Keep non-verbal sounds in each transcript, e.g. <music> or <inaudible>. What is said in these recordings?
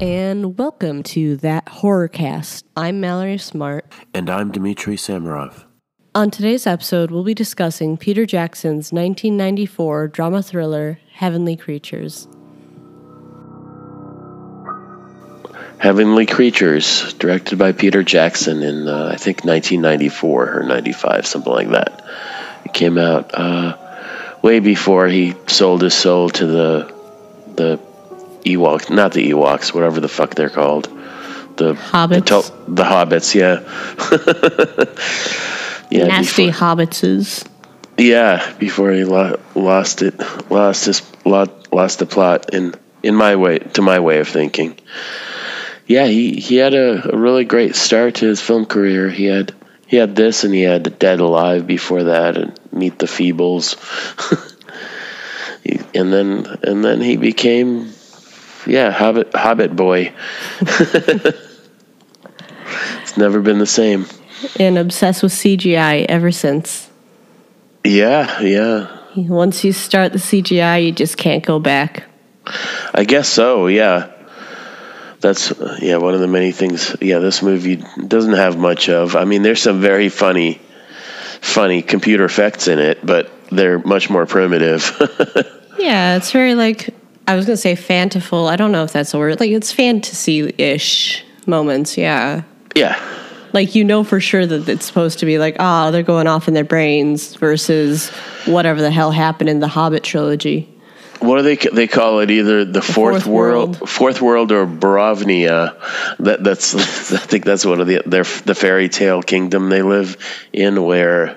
and welcome to That Horrorcast. I'm Mallory Smart. And I'm Dmitry Samarov. On today's episode, we'll be discussing Peter Jackson's 1994 drama thriller, Heavenly Creatures. Heavenly Creatures, directed by Peter Jackson in, uh, I think, 1994 or 95, something like that. It came out uh, way before he sold his soul to the the Ewoks, not the Ewoks, whatever the fuck they're called. The Hobbits. The, to- the Hobbits, yeah. <laughs> yeah. Nasty before- hobbitses. Yeah, before he lo- lost it, lost his lot, lost the plot in in my way to my way of thinking. Yeah, he he had a, a really great start to his film career. He had he had this, and he had Dead Alive before that, and Meet the Feebles. <laughs> And then and then he became, yeah, Hobbit Hobbit boy. <laughs> it's never been the same. And obsessed with CGI ever since. Yeah, yeah. Once you start the CGI, you just can't go back. I guess so. Yeah, that's yeah one of the many things. Yeah, this movie doesn't have much of. I mean, there's some very funny, funny computer effects in it, but they're much more primitive. <laughs> Yeah, it's very like I was gonna say fantiful. I don't know if that's a word. Like it's fantasy-ish moments. Yeah, yeah, like you know for sure that it's supposed to be like oh they're going off in their brains versus whatever the hell happened in the Hobbit trilogy. what do they they call it? Either the, fourth, fourth world, world. fourth world, or Borovnia. That that's <laughs> I think that's one of the their the fairy tale kingdom they live in where.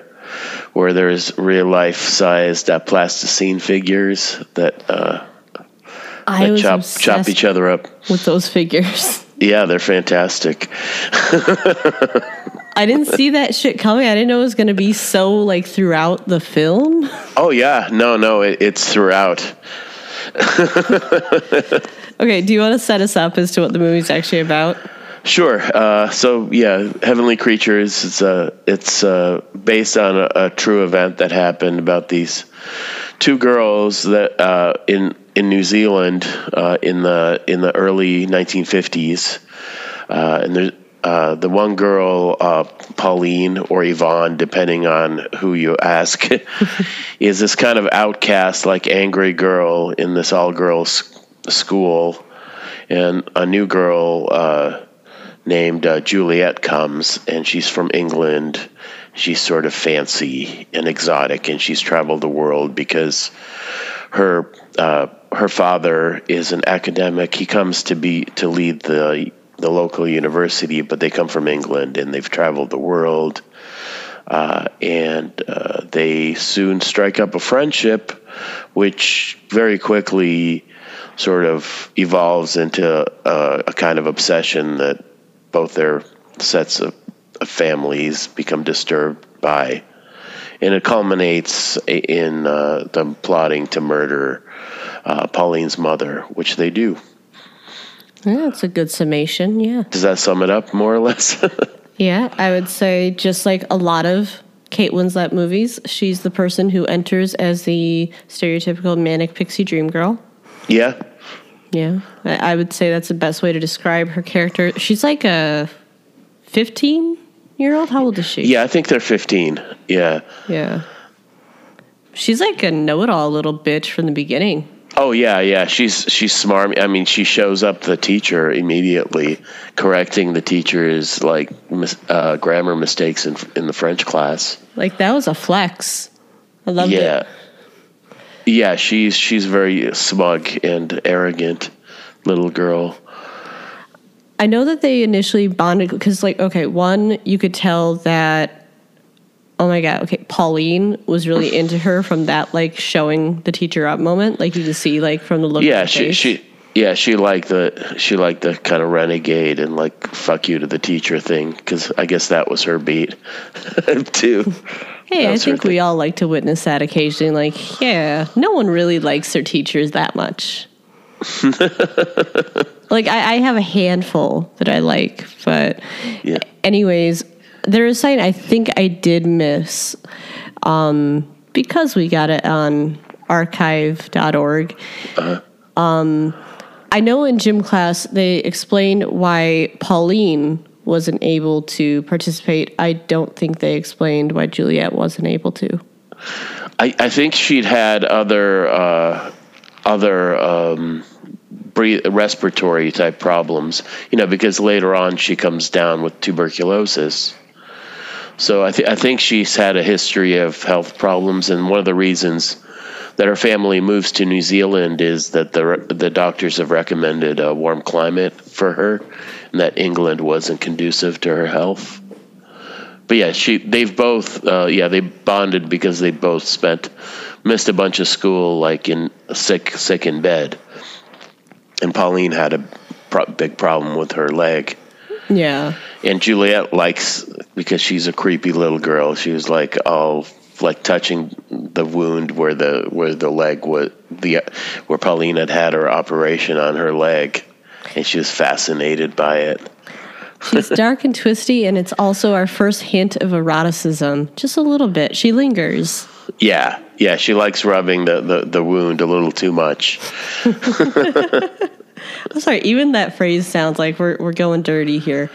Where there's real life sized uh, plasticine figures that uh, I chop chop each other up. with those figures. <laughs> Yeah, they're fantastic. I didn't see that shit coming. I didn't know it was gonna be so like throughout the film. <laughs> Oh yeah, no, no, it, it's throughout. <laughs> Okay, do you want to set us up as to what the movie's actually about? Sure. Uh, so yeah, Heavenly Creatures. It's uh, it's uh, based on a, a true event that happened about these two girls that uh, in in New Zealand uh, in the in the early 1950s, uh, and there's. Uh, the one girl, uh, Pauline or Yvonne, depending on who you ask, <laughs> is this kind of outcast, like angry girl in this all girls school. And a new girl, uh, named uh, Juliet comes, and she's from England. She's sort of fancy and exotic, and she's traveled the world because her uh, her father is an academic. He comes to be to lead the the local university, but they come from England and they've traveled the world. Uh, and uh, they soon strike up a friendship, which very quickly sort of evolves into a, a kind of obsession that both their sets of, of families become disturbed by. And it culminates in uh, them plotting to murder uh, Pauline's mother, which they do. Yeah, that's a good summation. Yeah. Does that sum it up more or less? <laughs> Yeah, I would say just like a lot of Kate Winslet movies, she's the person who enters as the stereotypical manic pixie dream girl. yeah. Yeah, I, I would say that's the best way to describe her character. She's like a 15 year old. How old is she? Yeah, I think they're 15. Yeah. Yeah. She's like a know it all little bitch from the beginning. Oh yeah, yeah. She's she's smart. I mean, she shows up the teacher immediately, correcting the teacher's like mis- uh, grammar mistakes in in the French class. Like that was a flex. I loved yeah, it. yeah. She's she's very smug and arrogant little girl. I know that they initially bonded because, like, okay, one, you could tell that, oh my God, okay, Pauline was really <sighs> into her from that, like, showing the teacher up moment. Like, you can see, like, from the look Yeah, of she face. she yeah she liked the she liked the kind of renegade and like fuck you to the teacher thing because I guess that was her beat <laughs> too. hey, I think we all like to witness that occasionally. Like, yeah, no one really likes their teachers that much. <laughs> like, I, I have a handful that I like, but Yeah. anyways, there is something I think I did miss um, because we got it on archive.org. Um, I know in gym class they explained why Pauline wasn't able to participate. I don't think they explained why Juliet wasn't able to. I, I think she'd had other uh, other um, breathe, respiratory type problems, you know, because later on she comes down with tuberculosis. So I, th- I think she's had a history of health problems, and one of the reasons that her family moves to New Zealand is that the the doctors have recommended a warm climate for her, and that England wasn't conducive to her health. But yeah, she they've both uh, yeah they bonded because they both spent missed a bunch of school like in sick sick in bed, and Pauline had a pro- big problem with her leg. Yeah. And Juliet likes because she's a creepy little girl. She was like all like touching the wound where the where the leg was the where Pauline had had her operation on her leg, and she was fascinated by it. She's <laughs> dark and twisty, and it's also our first hint of eroticism. Just a little bit. She lingers. Yeah, yeah, she likes rubbing the, the, the wound a little too much. <laughs> I'm sorry, even that phrase sounds like we're we're going dirty here.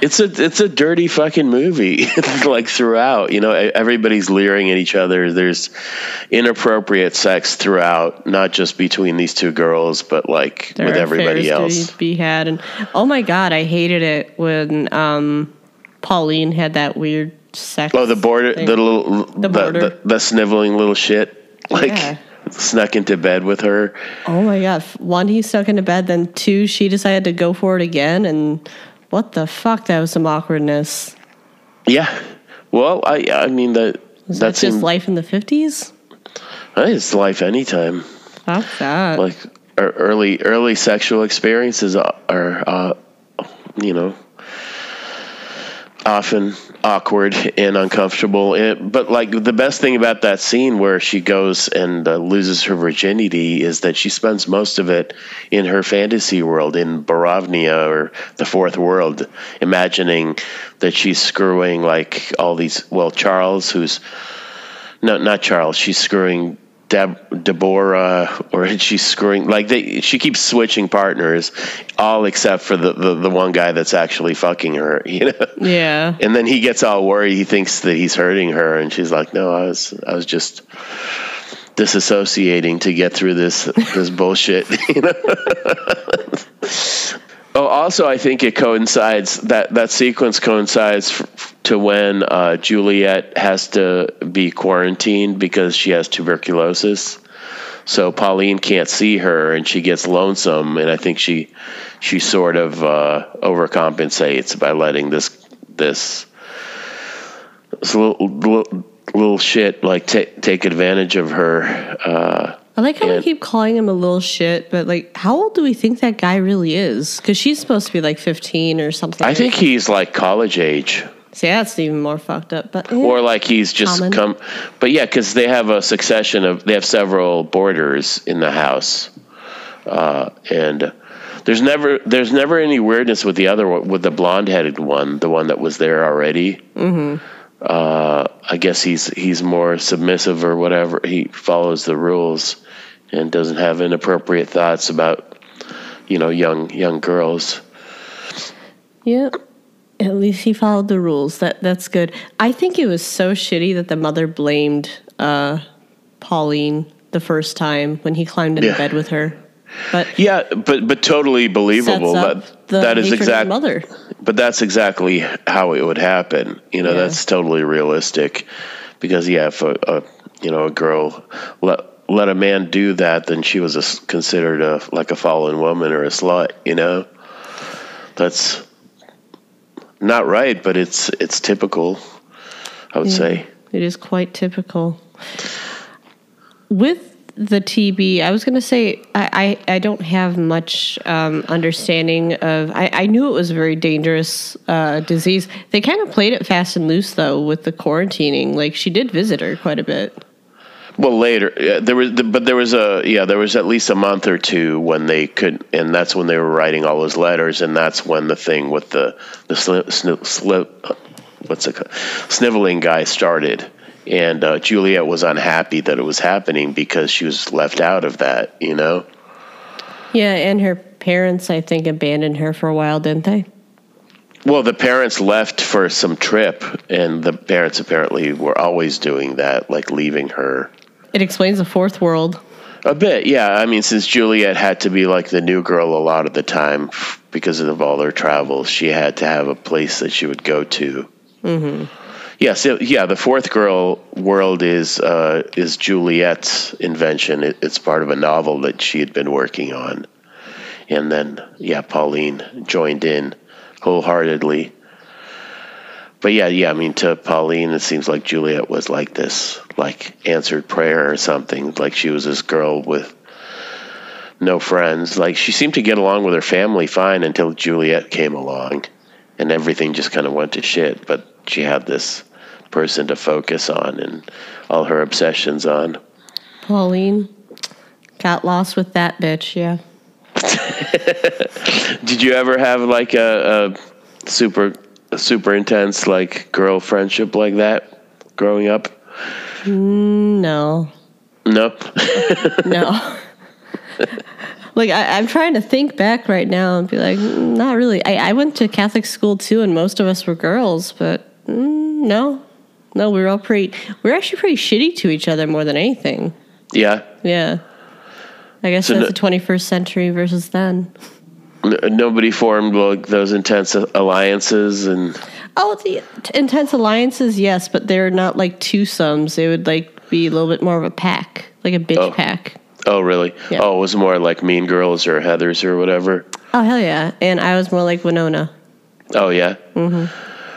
It's a it's a dirty fucking movie. <laughs> like throughout, you know, everybody's leering at each other. There's inappropriate sex throughout, not just between these two girls, but like There with everybody else. to be had, and oh my god, I hated it when um, Pauline had that weird sex. Oh, the border, thing. the little, the, border. the, the sniveling little shit, like Yeah. snuck into bed with her. Oh my god! One, he stuck into bed. Then two, she decided to go for it again. And what the fuck? That was some awkwardness. Yeah. Well, I I mean that Was that that just seemed life in the fifties? It's life anytime. Fuck that. Like early early sexual experiences are, are uh, you know often awkward and uncomfortable. And, but like the best thing about that scene where she goes and uh, loses her virginity is that she spends most of it in her fantasy world in Borovnia or the fourth world, imagining that she's screwing like all these. Well, Charles, who's no, not Charles. She's screwing Deb, Deborah, or she's screwing like they. She keeps switching partners, all except for the, the the one guy that's actually fucking her. <laughs> You know. yeah. And then he gets all worried. He thinks that he's hurting her, and she's like, "No, I was, I was just disassociating to get through this this bullshit." <laughs> You know. Oh, also, I think it coincides that that sequence coincides f- to when uh, Juliet has to be quarantined because she has tuberculosis. So Pauline can't see her, and she gets lonesome. And I think she she sort of uh, overcompensates by letting this this, this little, little little shit like take take advantage of her. Uh, I like how Yeah. we keep calling him a little shit, but like, how old do we think that guy really is? Because she's supposed to be like fifteen or something. I think he's like college age, See, that's even more fucked up. But or like he's just Common. come. But yeah, because they have a succession of they have several boarders in the house, uh, and. There's never there's never any weirdness with the other one with the blonde headed one, the one that was there already. Mm-hmm. Uh, I guess he's he's more submissive or whatever. He follows the rules and doesn't have inappropriate thoughts about you know young young girls. Yeah. At least he followed the rules. That that's good. I think it was so shitty that the mother blamed uh, Pauline the first time when he climbed into Yeah. bed with her. But Yeah, but but totally believable. That that is hatred of the exact. mother. But that's exactly how it would happen. You know, Yeah. that's totally realistic. Because yeah, if a, a you know a girl let let a man do that, then she was a considered a like a fallen woman or a slut. You know, that's not right, but it's it's typical. I would say. It is quite typical. With the TB, I was going to say I, I, I don't have much um, understanding of. I, I knew it was a very dangerous uh, disease. They kind of played it fast and loose though with the quarantining. Like she did visit her quite a bit. Well, later yeah, there was, but there was a yeah, there was at least a month or two when they could, and that's when they were writing all those letters, and that's when the thing with the the sli, sni, slip, what's it sniveling guy started, and uh, Juliet was unhappy that it was happening because she was left out of that, you know. Yeah, and her parents, I think, abandoned her for a while, didn't they? Well, the parents left for some trip, and the parents apparently were always doing that, like leaving her. It explains the fourth world. A bit, yeah. I mean, since Juliet had to be like the new girl a lot of the time because of all her travels, she had to have a place that she would go to. Mm-hmm. Yeah, so yeah, the fourth girl world is uh, is Juliet's invention. It, it's part of a novel that she had been working on, and then yeah, Pauline joined in wholeheartedly. But yeah, yeah, I mean, to Pauline, it seems like Juliet was like this, like answered prayer or something. Like she was this girl with no friends. Like she seemed to get along with her family fine until Juliet came along, and everything just kind of went to shit. But she had this person to focus on and all her obsessions on. Pauline got lost with that bitch, yeah. <laughs> Did you ever have like a, a super a super intense like girl friendship like that growing up? No. <laughs> No. No. <laughs> like I, I'm trying to think back right now and be like, mm, not really. I, I went to Catholic school too, and most of us were girls, but mm, no, no, we were all pretty. We were actually pretty shitty to each other more than anything. yeah. Yeah. I guess So that's no- the 21st century versus then. N- nobody formed like those intense alliances and Oh, the intense alliances, yes, but they're not like twosomes. They would like be a little bit more of a pack, like a bitch Oh. pack. oh really? Yeah. Oh, it was more like Mean Girls or Heather's or whatever. Oh hell yeah! And I was more like Winona. Oh yeah. Mm-hmm.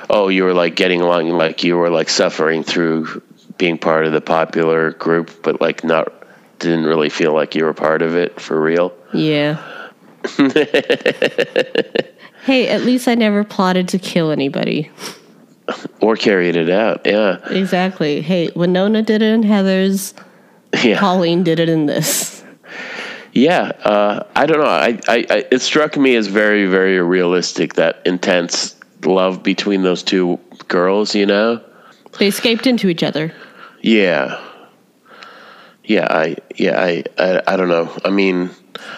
Oh, you were like getting along, like you were like suffering through being part of the popular group, but like not didn't really feel like you were part of it for real. Yeah. <laughs> hey, at least I never plotted to kill anybody. Or carried it out. Yeah. Exactly. Hey, Winona did it in Heather's. Yeah. Pauline did it in this. Yeah, uh, I don't know. I, I, I, it struck me as very, very realistic that intense love between those two girls. You know? They escaped into each other. Yeah, yeah. I, yeah. I, I, I don't know. I mean,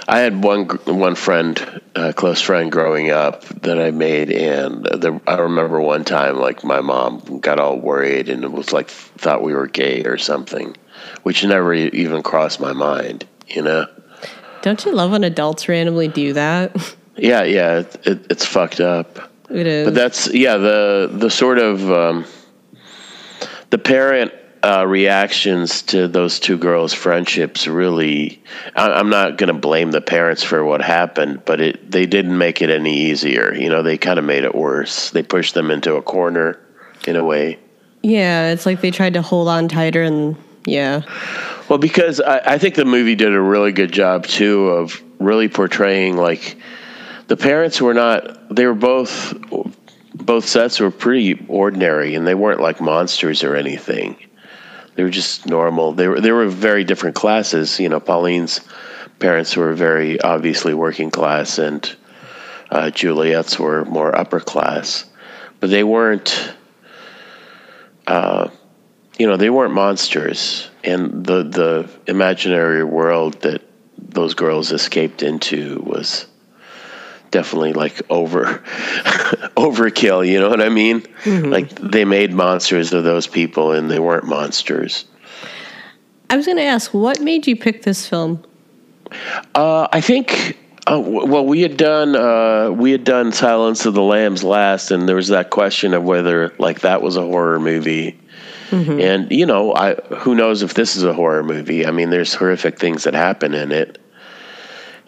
I had one, one friend, uh, close friend, growing up that I made, and the, I remember one time, like my mom got all worried and it was like thought we were gay or something, which never even crossed my mind. You know? Don't you love when adults randomly do that? <laughs> Yeah, yeah. It, it, it's fucked up. It is. But that's yeah the the sort of um, the parent uh, reactions to those two girls' friendships really. I, I'm not going to blame the parents for what happened, but it they didn't make it any easier. You know, they kind of made it worse. They pushed them into a corner, in a way. yeah, it's like they tried to hold on tighter and yeah. Well, because I, I think the movie did a really good job too of really portraying like the parents were not. They were both both sets were pretty ordinary, and they weren't like monsters or anything. They were just normal. They were they were very different classes. You know, Pauline's parents were very obviously working class, and uh, Juliet's were more upper class, but they weren't. Uh, you know, they weren't monsters, and the the imaginary world that those girls escaped into was definitely like over <laughs> overkill. You know what I mean? Like they made monsters of those people, and they weren't monsters. I was going to ask, what made you pick this film? Uh, I think. Uh, well, we had done uh, we had done Silence of the Lambs last, and there was that question of whether like that was a horror movie. And you know, I who knows if this is a horror movie? I mean, there's horrific things that happen in it,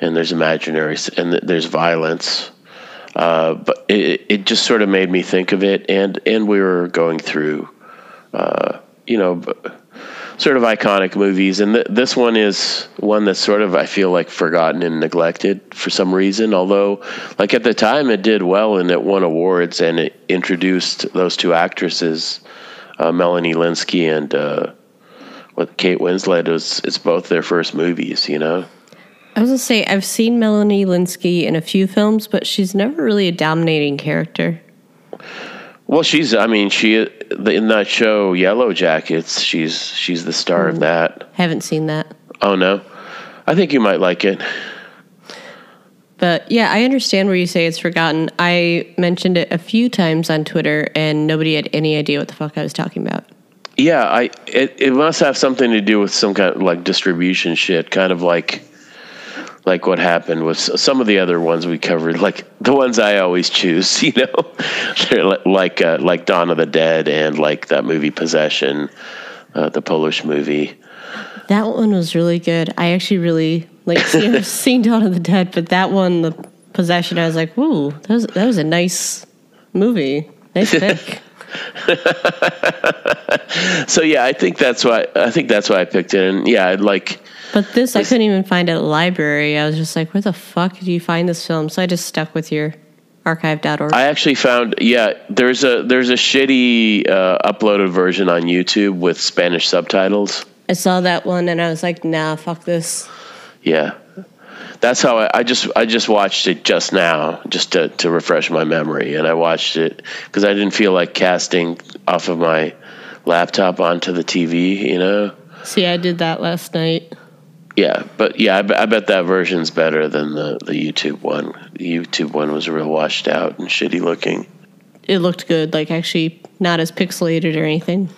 and there's imaginary and there's violence. Uh, but it, it just sort of made me think of it, and and we were going through, uh, you know, sort of iconic movies, and th- this one is one that's sort of I feel like forgotten and neglected for some reason. Although, like at the time, it did well and it won awards, and it introduced those two actresses, uh, Melanie Lynskey and uh, what Kate Winslet. It was it's both their first movies, you know. I was to say, I've seen Melanie Lynskey in a few films, but she's never really a dominating character. Well, she's. I mean, she in that show Yellow Jackets. She's she's the star of hmm. that. Haven't seen that. Oh no, I think you might like it. But yeah, I understand where you say it's forgotten. I mentioned it a few times on Twitter, and nobody had any idea what the fuck I was talking about. Yeah, I it, it must have something to do with some kind of like distribution shit, kind of like like what happened with some of the other ones we covered, like the ones I always choose, <laughs> you know, they're like uh, like Dawn of the Dead and like that movie Possession, uh, the Polish movie. That one was really good. I actually really like <laughs> seeing, seeing Dawn of the Dead, but that one, the Possession, I was like, "Whoa, that was that was a nice movie, nice pick." <laughs> so yeah, I think that's why I think that's why I picked it. And yeah, I'd like. But this, I couldn't even find at a library. I was just like, where the fuck did you find this film? So I just stuck with your archive.org. I actually found yeah, there's a there's a shitty uh, uploaded version on YouTube with Spanish subtitles. I saw that one and I was like, nah, fuck this. Yeah. That's how I, I just I just watched it just now, just to, to refresh my memory, and I watched it because I didn't feel like casting off of my laptop onto the TV, you know. See, I did that last night. Yeah, but yeah, I, bet- I bet that version's better than the, the YouTube one. The YouTube one was real washed out and shitty looking. It looked good, like actually not as pixelated or anything.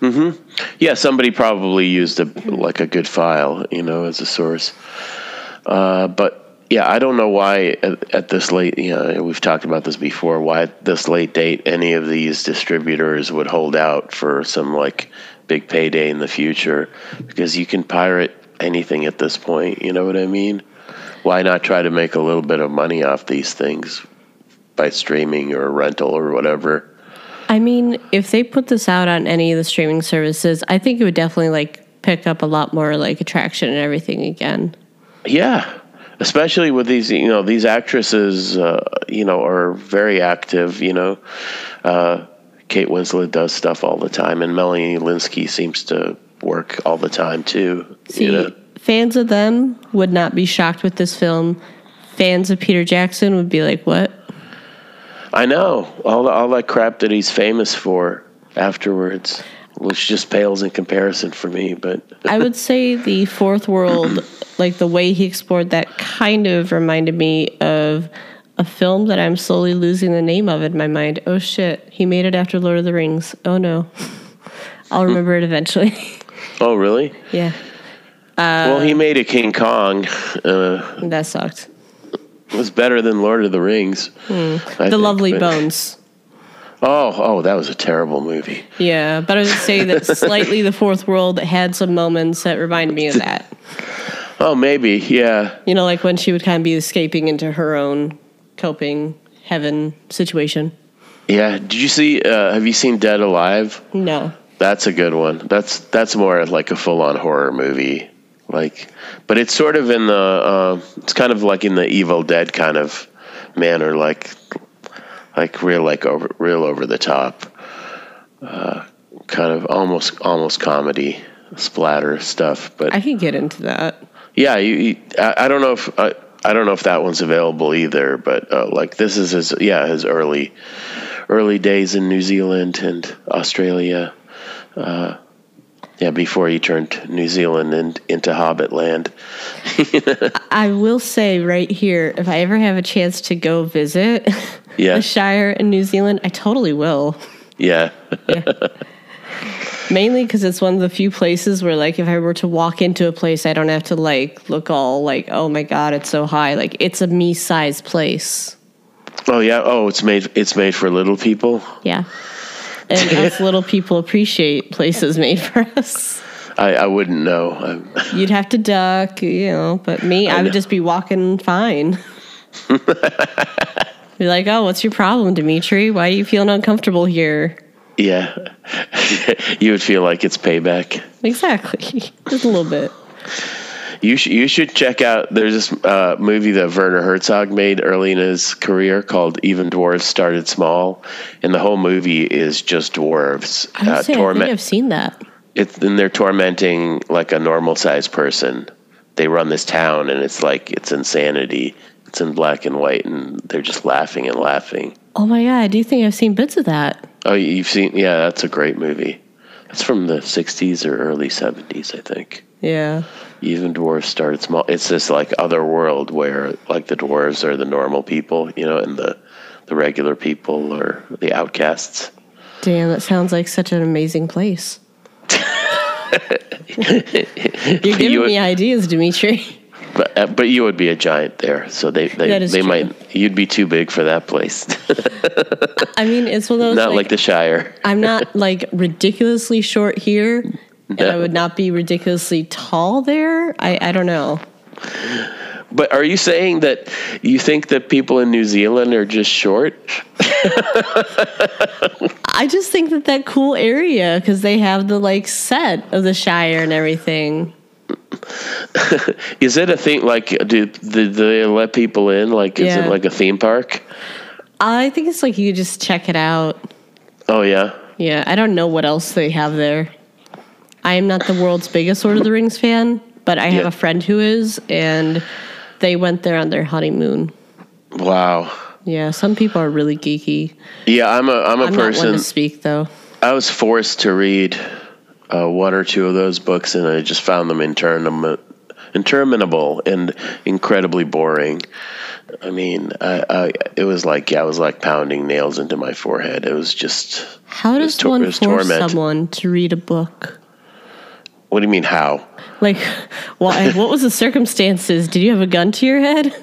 Mm hmm Yeah, somebody probably used a like a good file, you know, as a source. Uh, but yeah, I don't know why at, at this late, you know, we've talked about this before. Why at this late date any of these distributors would hold out for some like big payday in the future? Because you can pirate anything at this point. You know what I mean? Why not try to make a little bit of money off these things by streaming or rental or whatever? I mean, if they put this out on any of the streaming services, I think it would definitely like pick up a lot more like attraction and everything again. Yeah, especially with these, you know, these actresses, uh, you know, are very active. You know, uh, Kate Winslet does stuff all the time, and Melanie Lynskey seems to work all the time too. See, you know, fans of them would not be shocked with this film. Fans of Peter Jackson would be like, "What?" I know all the, all that crap that he's famous for afterwards, which just pales in comparison for me. But I would <laughs> say the fourth world, like the way he explored that, kind of reminded me of a film that I'm slowly losing the name of in my mind. Oh shit, he made it after Lord of the Rings. Oh no, <laughs> I'll <laughs> remember it eventually. Oh, really? yeah, well, he made a King Kong. Uh, that sucked. it was better than Lord of the Rings. I Hmm. The think, Lovely but- Bones. Oh, oh, that was a terrible movie. Yeah, but I would say that <laughs> slightly the fourth world had some moments that reminded me of that. Oh, maybe, yeah. You know, like when she would kind of be escaping into her own coping heaven situation. Yeah, did you see? Uh, have you seen Dead Alive? No. That's a good one. That's that's more like a full on horror movie. Like, but it's sort of in the. Uh, it's kind of like in the Evil Dead kind of manner, like like real like over real over the top, uh, kind of almost almost comedy splatter stuff. But I could get into that. yeah, you, you, I, I don't know if I, I don't know if that one's available either. But uh, like this is his yeah his early early days in New Zealand and Australia. Uh, yeah, before he turned New Zealand and, into Hobbit land. <laughs> I will say right here, if I ever have a chance to go visit Yeah. the Shire in New Zealand, I totally will. Yeah, Mainly because it's one of the few places where, like, if I were to walk into a place, I don't have to like look all like, oh my god, it's so high. Like, it's a me-sized place. Oh yeah. Oh, it's made it's made for little people. Yeah, and <laughs> us little people appreciate places made for us. I, I wouldn't know. <laughs> You'd have to duck, you know, but me, I, know. would just be walking fine. <laughs> be like, oh, what's your problem, Dmitry? Why are you feeling uncomfortable here? yeah, you would feel like it's payback. Exactly, just a little bit. You should you should check out. There's this uh, movie that Werner Herzog made early in his career called "Even Dwarves Started Small," and the whole movie is just dwarves I would say, I think I've seen that. it's then they're tormenting like a normal sized person. They run this town and it's like it's insanity. It's in black and white and they're just laughing and laughing. Oh my god, I do think I've seen bits of that. Oh, you've seen? Yeah, that's a great movie. It's from the '60s or early '70s, I think. Yeah. Even dwarves start small. It's this like other world where like the dwarves are the normal people, you know, and the the regular people are the outcasts. Damn, that sounds like such an amazing place. <laughs> You're giving You would- me ideas, Dmitry. But uh, but you would be a giant there, so they they, they true. might you'd be too big for that place. I mean, it's one of <laughs> those. Not like, like the Shire. I'm not like ridiculously short here, and I would not be ridiculously tall there. I, I don't know. But are you saying that you think that people in New Zealand are just short? <laughs> I just think that that cool area because they have the like set of the Shire and everything. <laughs> Is it a thing? Like, do, do they let people in? Like, is Yeah. it like a theme park? I think it's like you just check it out. Oh yeah. Yeah, I don't know what else they have there. I am not the world's biggest Lord of the Rings fan, but I have Yeah. a friend who is, and they went there on their honeymoon. Wow. Yeah, some people are really geeky. Yeah, I'm a I'm a I'm not one person. to speak though. I was forced to read uh, one or two of those books, and I just found them intermin- interminable and incredibly boring. I mean, I, I it was like yeah, I was like pounding nails into my forehead. It was just. How does was one force torment. someone to read a book? What do you mean how? Like, why? what was the circumstances? Did you have a gun to your head?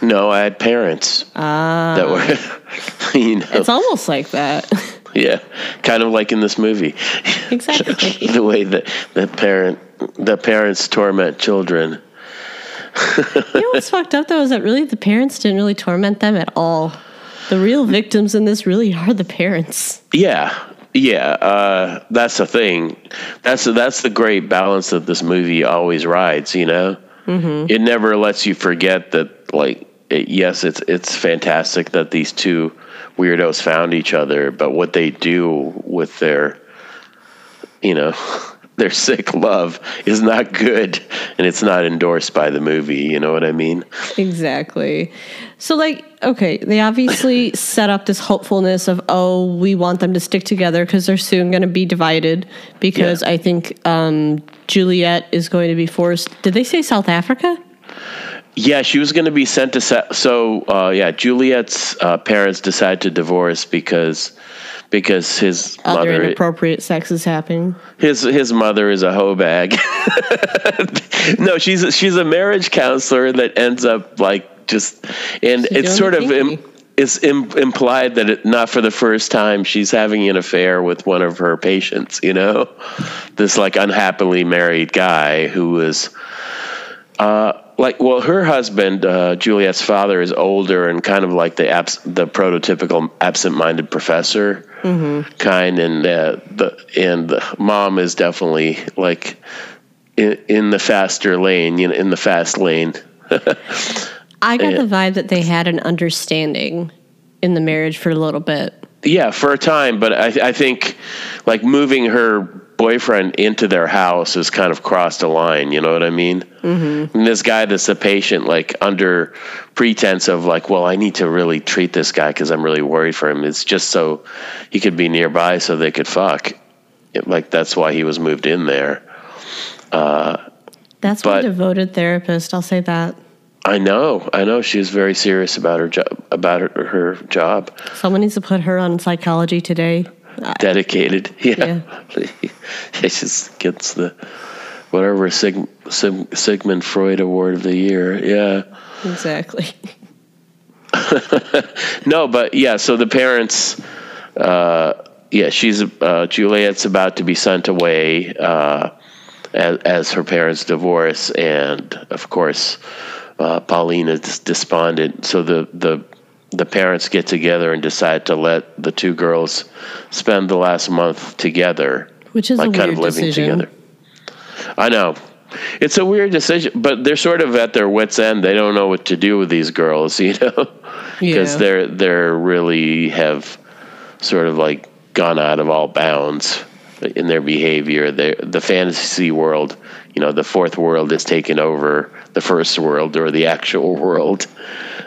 No, I had parents that were, <laughs> you know, Ah. It's almost like that. yeah, kind of like in this movie. exactly. <laughs> the way that the parent the parents torment children. You know what's <laughs> fucked up though is that really the parents didn't really torment them at all. The real victims in this really are the parents. Yeah, yeah, uh, that's the thing. That's that's the great balance that this movie always rides. You know, mm-hmm. it never lets you forget that. Like, it, yes, it's it's fantastic that these two weirdos found each other, but what they do with their, you know. Their sick love is not good, and it's not endorsed by the movie. You know what I mean? Exactly. So, like, okay, they obviously <laughs> set up this hopefulness of, oh, we want them to stick together because they're soon going to be divided. Because Yeah. I think um, Juliet is going to be forced. Did they say South Africa? Yeah, she was going to be sent to. So, uh, yeah, Juliet's uh, parents decide to divorce because because his Other mother inappropriate sex is happening. his his mother is a hoe bag. <laughs> no, she's a, she's a marriage counselor that ends up like just and She's it's sort of Im, it's Im, implied that it, not for the first time she's having an affair with one of her patients. You know, this like unhappily married guy who was like well her husband uh, juliet's father is older and kind of like the abs- the prototypical absent-minded professor kind and uh, the and the mom is definitely like in, in the faster lane you know in the fast lane <laughs> I got Yeah. the vibe that they had an understanding in the marriage for a little bit. yeah for a time but i i think like moving her boyfriend into their house has kind of crossed a line you know what i mean mm-hmm. and this guy that's a patient like under pretense of like well i need to really treat this guy because i'm really worried for him it's just so he could be nearby so they could fuck It- like that's why he was moved in there That's But- my devoted therapist. I'll say that. i know i know she's very serious about her job about her, her job Someone needs to put her on psychology today. Dedicated. <laughs> Yeah, it <laughs> just gets the whatever Sig, Sig, Sigmund Freud Award of the year. Yeah, Exactly. <laughs> no, but yeah. So the parents, uh, yeah, she's uh, Juliet's about to be sent away uh, as, as her parents divorce, and of course, uh, Pauline is despondent. So the the the parents get together and decide to let the two girls spend the last month together. Which is like a kind weird of living decision. together. I know. It's a weird decision, but they're sort of at their wits' end. They don't know what to do with these girls, <laughs> you know, because Yeah. they're they're really have sort of like gone out of all bounds in their behavior. They the fantasy world, you know, the fourth world is taken over the first world or the actual <laughs> world.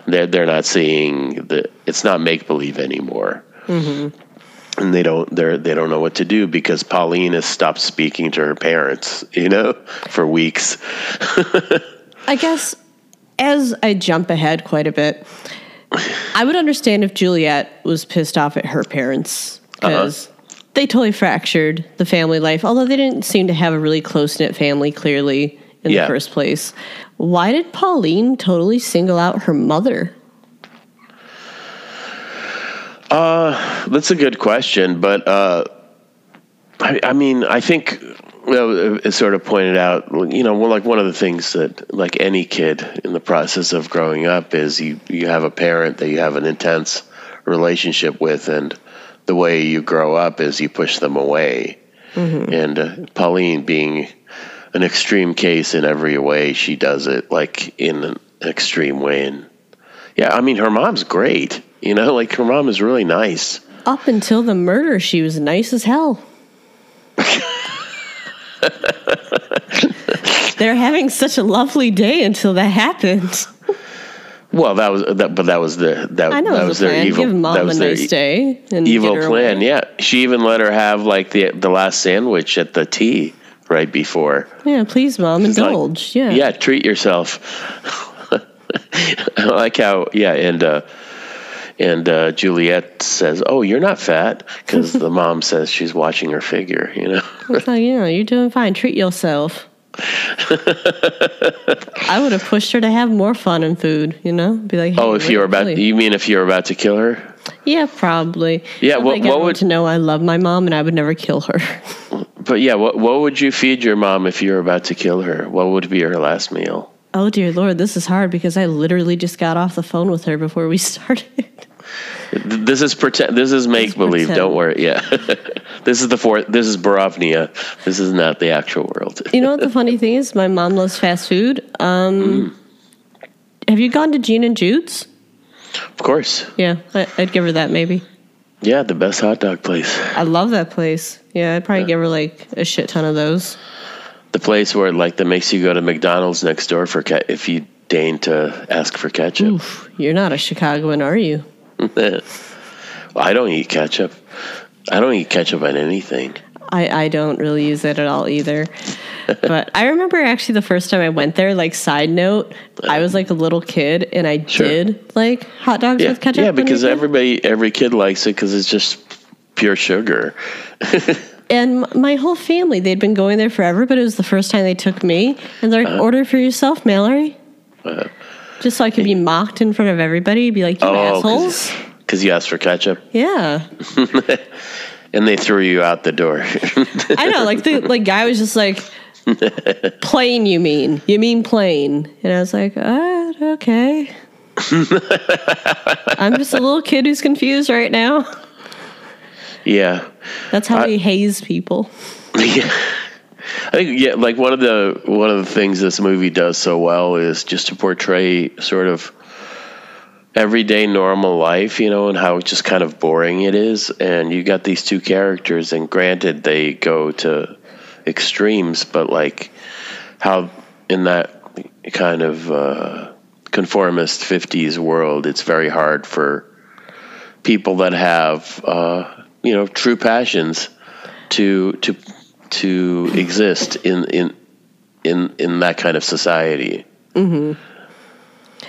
They're they're not seeing the. It's not make believe anymore. and they don't they're they don't know what to do because Pauline has stopped speaking to her parents, you know, <laughs> for weeks. I guess as I jump ahead quite a bit, I would understand if Juliet was pissed off at her parents because uh-huh. They totally fractured the family life, although they didn't seem to have a really close knit family clearly in yeah. the first place. Why did Pauline totally single out her mother? Uh, that's a good question, but uh, I, I mean, I think well, it sort of pointed out, you know, well, like one of the things that, like any kid in the process of growing up, is you you have a parent that you have an intense relationship with, and the way you grow up is you push them away. Mm-hmm. And uh, Pauline being an extreme case in every way, she does it like in an extreme way, and yeah, I mean, her mom's great. You know, <laughs> like her mom is really nice. Up until the murder, she was nice as hell. <laughs> They're having such a lovely day until that happened. <laughs> Well, that was that, but that was the that, I know that was, was their plan. evil. Give mom that was a nice day. evil plan. Away. Yeah, she even let her have like the the last sandwich at the tea right before. Yeah, please, mom, She's indulge. Like, yeah, yeah, treat yourself. <laughs> I like how yeah, and uh, and uh, Juliet says, "Oh, you're not fat," because the <laughs> mom says she's watching her figure. You know, it's like you know, you're doing fine. Treat yourself. I would have pushed her to have more fun and food. You know, be like, oh, hey, "Oh, if you were about, you mean if you were about to kill her?" Yeah, probably. Yeah, what, like what would to know? I love my mom, and I would never kill her. <laughs> But yeah, what what would you feed your mom if you were about to kill her? What would be her last meal? Oh dear lord, this is hard because I literally just got off the phone with her before we <laughs> started. This is pretend. This is make believe. Don't worry. Yeah, <laughs> this is the fourth. This is Borovnia. This is not the actual world. you know what the funny thing is? My mom loves fast food. Um, mm. Have you gone to Gene and Jude's? Of course. Yeah, I, would give her that maybe. Yeah, the best hot dog place. I love that place. Yeah, I'd probably yeah. give her like a shit ton of those. The place where like that makes you go to McDonald's next door for ke- if you deign to ask for ketchup. Oof, you're not a Chicagoan, are you? <laughs> well, I don't eat ketchup. I don't eat ketchup on anything. I, I don't really use it at all either. <laughs> but I remember actually the first time I went there, like side note, I was like a little kid and I sure. did like hot dogs yeah. with ketchup. Yeah, because everybody, every kid likes it because it's just pure sugar. <laughs> and my whole family, they'd been going there forever, but it was the first time they took me. And they're like, uh, order for yourself, Mallory. Uh, just so I could be mocked in front of everybody, be like, "You oh, assholes!" Because you asked for ketchup. Yeah. <laughs> and they threw you out the door. I know, like the like guy was just like, <laughs> "Plain, you mean? You mean plain?" And I was like, uh, "Okay." <laughs> I'm just a little kid who's confused right now. Yeah. That's how I, we haze people. Yeah. I think yeah, like one of the one of the things this movie does so well is just to portray sort of everyday normal life, you know, and how just kind of boring it is. And you got these two characters, and granted, they go to extremes, but like how in that kind of uh, conformist 50s world, it's very hard for people that have, uh, you know, true passions to to to exist in in in in that kind of society. Mm-hmm.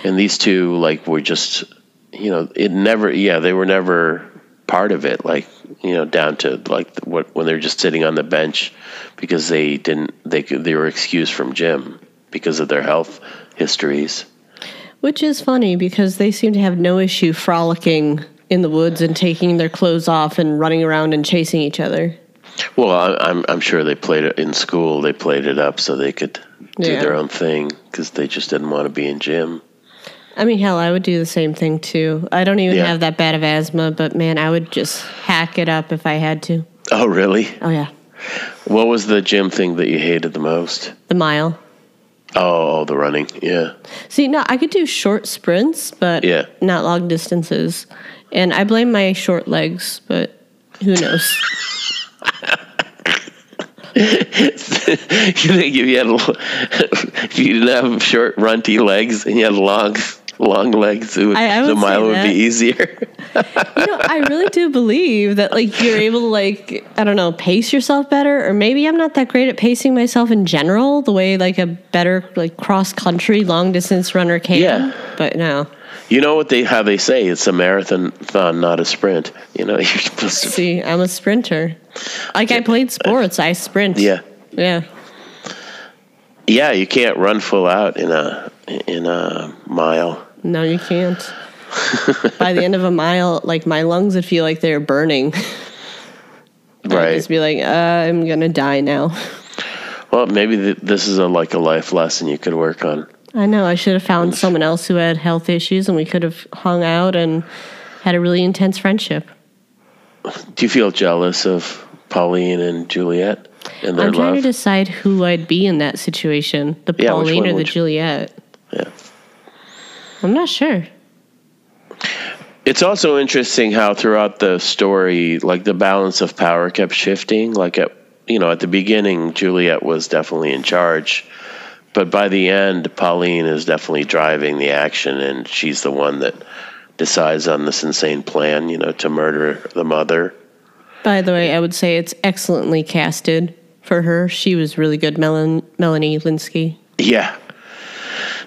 And these two, like, were just, you know, it never. Yeah, they were never part of it. Like, you know, down to like what when they're just sitting on the bench because they didn't they they were excused from gym because of their health histories. Which is funny because they seem to have no issue frolicking in the woods and taking their clothes off and running around and chasing each other. Well, I, am I'm sure they played it in school. They played it up so they could do yeah. their own thing because they just didn't want to be in gym. I mean, hell, I would do the same thing too. I don't even yeah. have that bad of asthma, but man, I would just hack it up if I had to. Oh, really? Oh, yeah. What was the gym thing that you hated the most? The mile. Oh, the running. Yeah. See, no, I could do short sprints, but yeah. not long distances. And I blame my short legs, but who knows? <laughs> <laughs> you think if you had if you didn't have short runty legs and you had long long legs. Would, I- I would the mile would be easier. <laughs> You know, I really do believe that like you're able to like I don't know pace yourself better, or maybe I'm not that great at pacing myself in general. The way like a better like cross country long distance runner can. Yeah. But no, you know what they how they say it's a marathon, not a sprint. You know, <laughs> you're supposed to. see, I'm a sprinter. Like I played sports, I sprint. Yeah, Yeah. yeah. You can't run full out in a in a mile. No, you can't. By the end of a mile, like my lungs would feel like they're burning. <laughs> I'd Right. just be like, uh, I'm gonna die now. Well, maybe th- this is a like a life lesson you could work on. I know. I should have found someone else who had health issues, and we could have hung out and had a really intense friendship. Do you feel jealous of Pauline and Juliet and their I'm trying love? to decide who I'd be in that situation: the Yeah, Pauline or the Juliet. yeah. I'm not sure. It's also interesting how throughout the story, like the balance of power kept shifting. Like at you know at the beginning, Juliet was definitely in charge, but by the end, Pauline is definitely driving the action, and she's the one that decides on this insane plan. You know, to murder the mother. By the way, I would say it's excellently casted for her. She was really good, Melon- Melanie Lynskey. Yeah.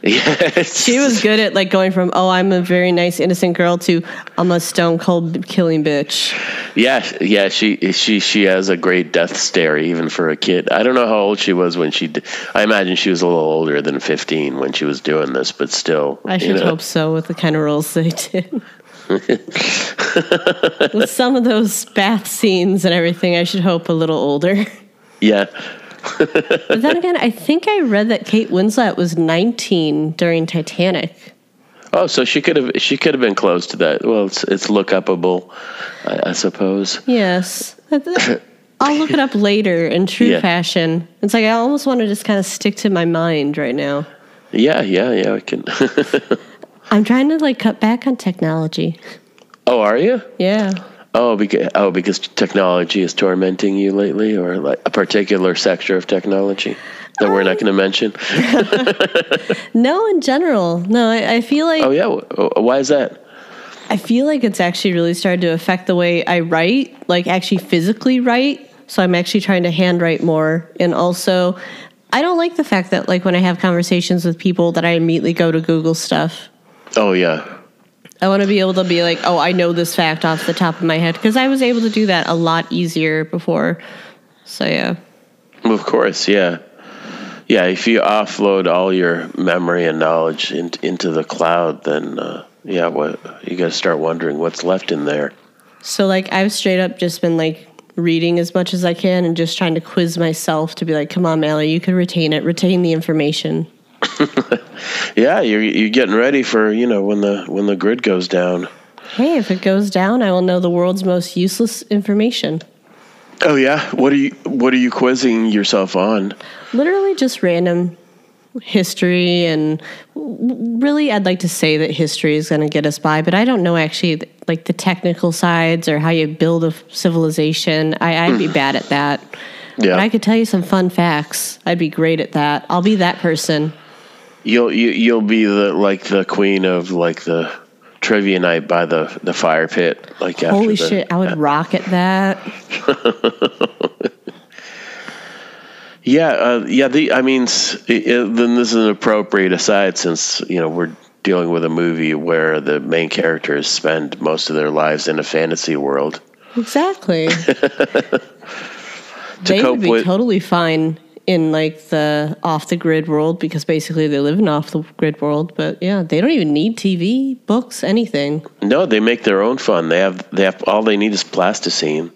Yeah, She was good at like going from oh I'm a very nice innocent girl to I'm a stone cold killing bitch. Yeah, yeah, she she she has a great death stare even for a kid. I don't know how old she was when she. I imagine she was a little older than fifteen when she was doing this, but still. I should know. hope so with the kind of roles they did. <laughs> with some of those bath scenes and everything, I should hope a little older. Yeah, But then again, I think I read that Kate Winslet was 19 during Titanic. Oh, so she could have she could have been close to that. Well, it's it's look upable, I, I suppose. Yes. I'll look it up later in true Yeah. fashion. It's like I almost want to just kind of stick to my mind right now. Yeah, yeah, yeah. I can. <laughs> I'm trying to like cut back on technology. oh, are you? Yeah. Oh, because oh because technology is tormenting you lately, or like a particular sector of technology that we're not um, going to mention. <laughs> No, in general. No, I, I feel like Oh yeah, why is that? I feel like it's actually really started to affect the way I write, like actually physically write. So I'm actually trying to handwrite more. And also, I don't like the fact that, like, when I have conversations with people, that I immediately go to Google stuff. Oh yeah, I want to be able to be like, oh, I know this fact off the top of my head because I was able to do that a lot easier before. So yeah, Of course, yeah. Yeah, if you offload all your memory and knowledge in, into the cloud, then uh, yeah, what you got to start wondering what's left in there. so like I've straight up just been like reading as much as I can and just trying to quiz myself to be like, come on, Mallory, you can retain it, retain the information. <laughs> Yeah, you're you're getting ready for you know when the when the grid goes down. Hey, if it goes down, I will know the world's most useless information. Oh yeah, what are you what are you quizzing yourself on? Literally just random history and really I'd like to say that history is going to get us by, but I don't know actually like the technical sides or how you build a civilization. I, I'd be <sighs> bad at that. Yeah, But I could tell you some fun facts. I'd be great at that. I'll be that person. You'll you, you'll be the like the queen of like the trivia night by the the fire pit. Like after Holy the- shit, I would rock at that. <laughs> Yeah, uh, yeah. The I mean, it, it- then this is an appropriate aside since you know we're dealing with a movie where the main characters spend most of their lives in a fantasy world. Exactly. <laughs> they would be with- totally fine in like the off the grid world because basically they live in off the grid world. But yeah, they don't even need TV, books, anything. No, they make their own fun. They have they have all they need is plasticine.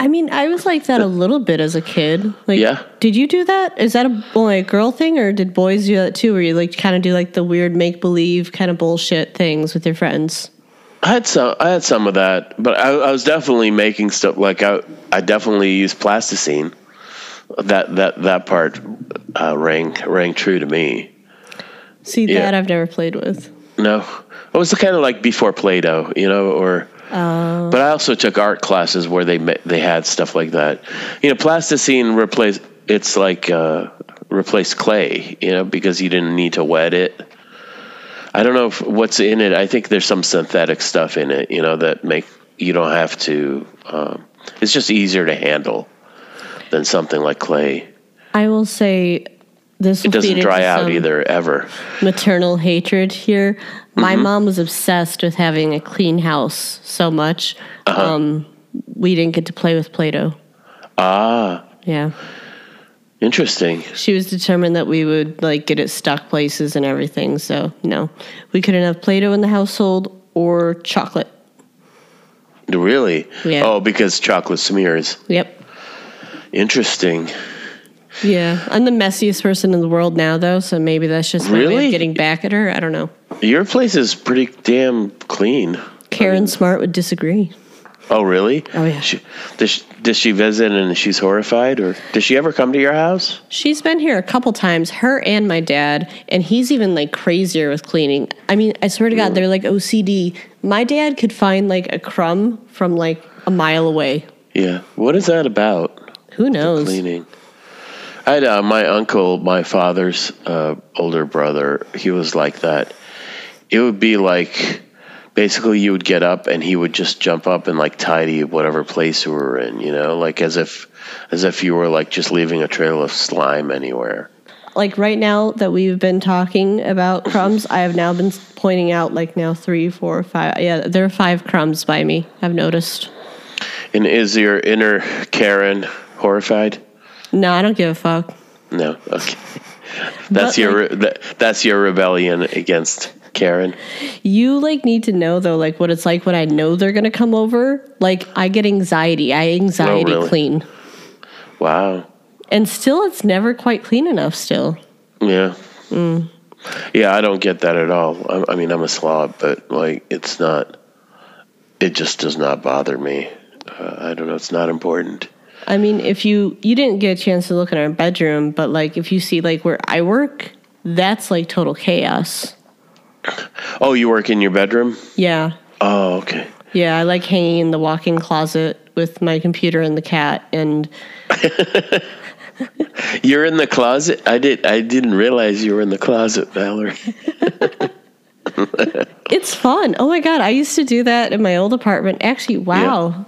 I mean, I was like that a little bit as a kid. Like, Yeah. Did you do that? Is that a only a girl thing, or did boys do that too? Where you like kind of do like the weird make believe kind of bullshit things with your friends? I had some I had some of that, but I, I was definitely making stuff like I I definitely used plasticine. That that that part uh, rang rang true to me. See, Yeah. that I've never played with. No, it was kind of like before Play-Doh, you know, or. Oh. But I also took art classes where they they had stuff like that. You know, plasticine replaced. It's like uh, replaced clay, you know, because you didn't need to wet it. I don't know if, what's in it. I think there's some synthetic stuff in it, you know, that make you don't have to. Um, it's just easier to handle than something like clay. I will say this It doesn't dry out either, ever. Maternal hatred here. My Mm-hmm. mom was obsessed with having a clean house so much. Uh-huh. Um, we didn't get to play with Play-Doh. Ah, Yeah. Interesting. She was determined that we would like get it stuck places and everything. So no, we couldn't have Play-Doh in the household or chocolate. Really? Yeah. Oh, because chocolate smears. Yep. Interesting. Yeah, I'm the messiest person in the world now, though. So maybe that's just Really? getting back at her. I don't know. Your place is pretty damn clean. Karen Smart would disagree. Oh, really? Oh, yeah. She, does, she, does she visit and she's horrified, or does she ever come to your house? She's been here a couple times, her and my dad, and he's even like crazier with cleaning. I mean, I swear to God, they're like OCD. My dad could find like a crumb from like a mile away. Yeah. What is that about? Who knows? Cleaning. I had uh, my uncle, my father's uh, older brother. He was like that. It would be like basically you would get up and he would just jump up and like tidy whatever place you were in. You know, like as if as if you were like just leaving a trail of slime anywhere. Like right now that we've been talking about <laughs> crumbs, I have now been pointing out like now three, four, five. Yeah, there are five crumbs by me. I've noticed. And is your inner Karen horrified? No, I don't give a fuck. No. Okay. <laughs> That's But, your like- that, that's your rebellion against Karen. You like need to know though, like what it's like when I know they're gonna come over. Like I get anxiety. I anxiety really? clean, Wow. and still it's never quite clean enough. Still, Yeah. Mm. Yeah, I don't get that at all. I, I mean, I'm a slob, but like, it's not. It just does not bother me. Uh, I don't know. It's not important. I mean, if you you didn't get a chance to look in our bedroom, but like if you see like where I work, that's like total chaos. Oh, you work in your bedroom? Yeah, Oh, okay. yeah. I like hanging in the walk-in closet with my computer and the cat, and <laughs> You're in the closet. I did. I didn't realize you were in the closet, Valerie. <laughs> it's fun. Oh my god, I used to do that in my old apartment. Actually, wow.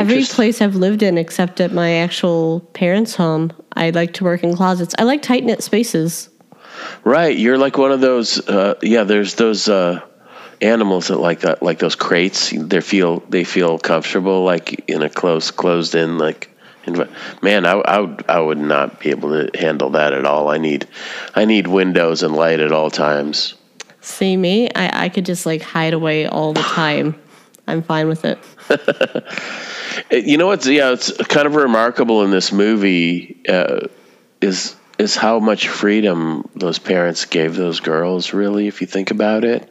Every place I've lived in, except at my actual parents' home, I like to work in closets. I like tight knit spaces. Right. You're like one of those. Uh, yeah. There's those uh, animals that like that, like those crates. They feel they feel comfortable, like in a close, closed in, like. env- Man, I, I would I would not be able to handle that at all. I need I need windows and light at all times. See me? I, I could just like hide away all the time. I'm fine with it. <laughs> You know what's yeah, it's kind of remarkable in this movie uh, is is how much freedom those parents gave those girls. Really, if you think about it,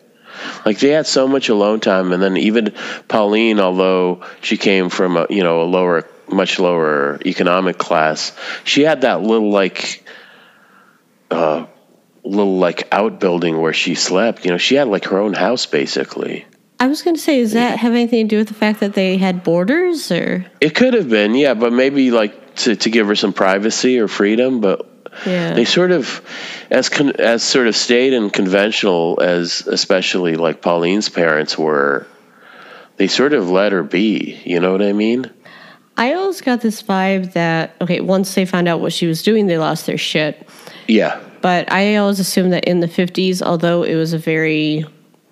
like they had so much alone time, and then even Pauline, although she came from a you know a lower, much lower economic class, she had that little like. Uh, little like outbuilding where she slept you know she had like her own house basically I was going to say, does that have anything to do with the fact that they had boarders or? It could have been, yeah, but maybe like to, to give her some privacy or freedom. But Yeah. they sort of, as con, as sort of staid and conventional as especially like Pauline's parents were, they sort of let her be. You know what I mean? I always got this vibe that, okay, once they found out what she was doing, they lost their shit. Yeah, But I always assumed that in the 50s, although it was a very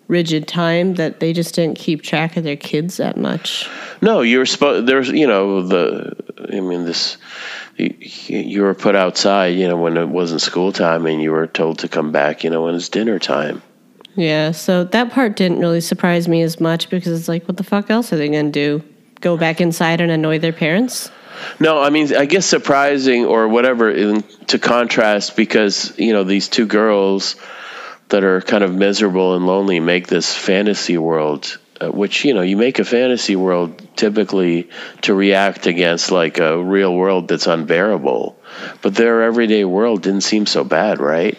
rigid time, that they just didn't keep track of their kids that much. no, you were supposed. There's, you know, the. I mean, this. You, you were put outside, you know, when it wasn't school time, and you were told to come back, you know, when it's dinner time. Yeah, so that part didn't really surprise me as much because it's like, what the fuck else are they going to do? Go back inside and annoy their parents? No, I mean, I guess surprising or whatever in, to contrast because, you know, these two girls that are kind of miserable and lonely make this fantasy world, uh, which, you know, you make a fantasy world typically to react against like a real world that's unbearable. But their everyday world didn't seem so bad, right?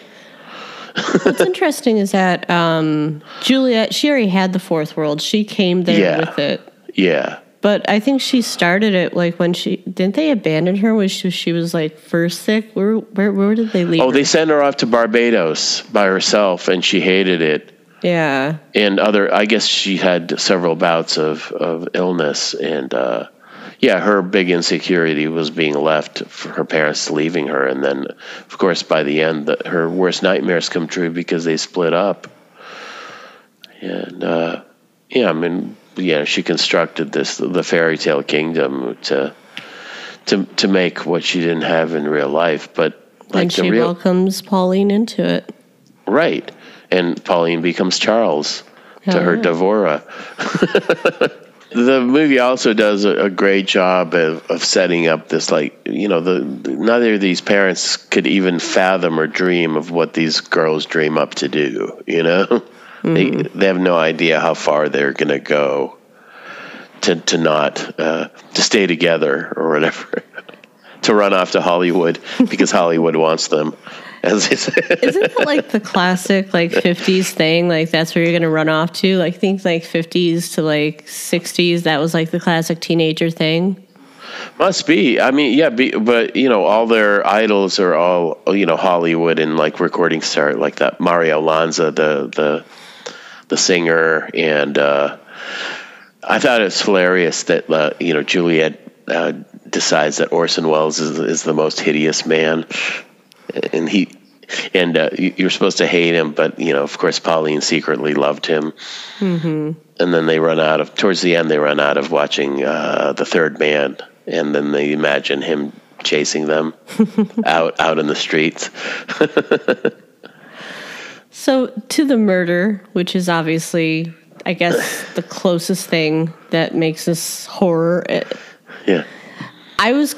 What's <laughs> interesting is that um, Juliet, she already had the fourth world. She came there Yeah. with it. Yeah. But I think she started it like when she didn't they abandon her when she, she was like first sick. Where where where did they leave? Her? Oh, her? they sent her off to Barbados by herself, and she hated it. yeah. And other, I guess she had several bouts of of illness, and uh, yeah, her big insecurity was being left for her parents leaving her, and then, of course, by the end, the, her worst nightmares come true because they split up. And uh, yeah, I mean, yeah, she constructed this the fairy tale kingdom to to to make what she didn't have in real life, but like and the she real welcomes Pauline into it. right, and Pauline becomes Charles to oh, her yeah. Deborah. <laughs> the movie also does a, a great job of, of setting up this like you know the neither of these parents could even fathom or dream of what these girls dream up to do you know <laughs> they they have no idea how far they're going to go to to not uh, to stay together or whatever <laughs> to run off to Hollywood because <laughs> Hollywood wants them as they say Isn't that like the <laughs> classic like 50s thing? Like that's where you're gonna run off to. Like think like 50s to like 60s. That was like the classic teenager thing. Must be. I mean, yeah, be, but you know, all their idols are all you know Hollywood and like recording star like that Mario Lanza, the the the singer, and uh, I thought it was hilarious that uh, you know Juliet uh, decides that Orson Welles is, is the most hideous man, and he. And uh, you- you're supposed to hate him, but you know, of course, Pauline secretly loved him. And then they run out of towards the end. They run out of watching uh, the Third Man, and then they imagine him chasing them <laughs> out out in the streets. <laughs> So to the murder, which is obviously, I guess, the closest thing that makes this horror. It, Yeah, I was,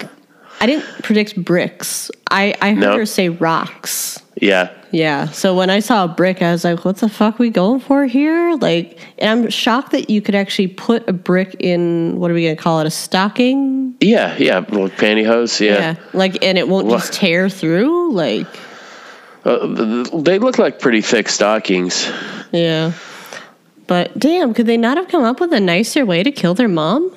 I didn't predict bricks. I I heard No. her say rocks. yeah, Yeah. So when I saw a brick, I was like, what the fuck we going for here? Like, and I'm shocked that you could actually put a brick in, what are we going to call it? A stocking? yeah, yeah. Well, pantyhose. Yeah, yeah. Like, and it won't Wha- just tear through? Like, Uh, th- th- they look like pretty thick stockings. yeah. But damn, could they not have come up with a nicer way to kill their mom?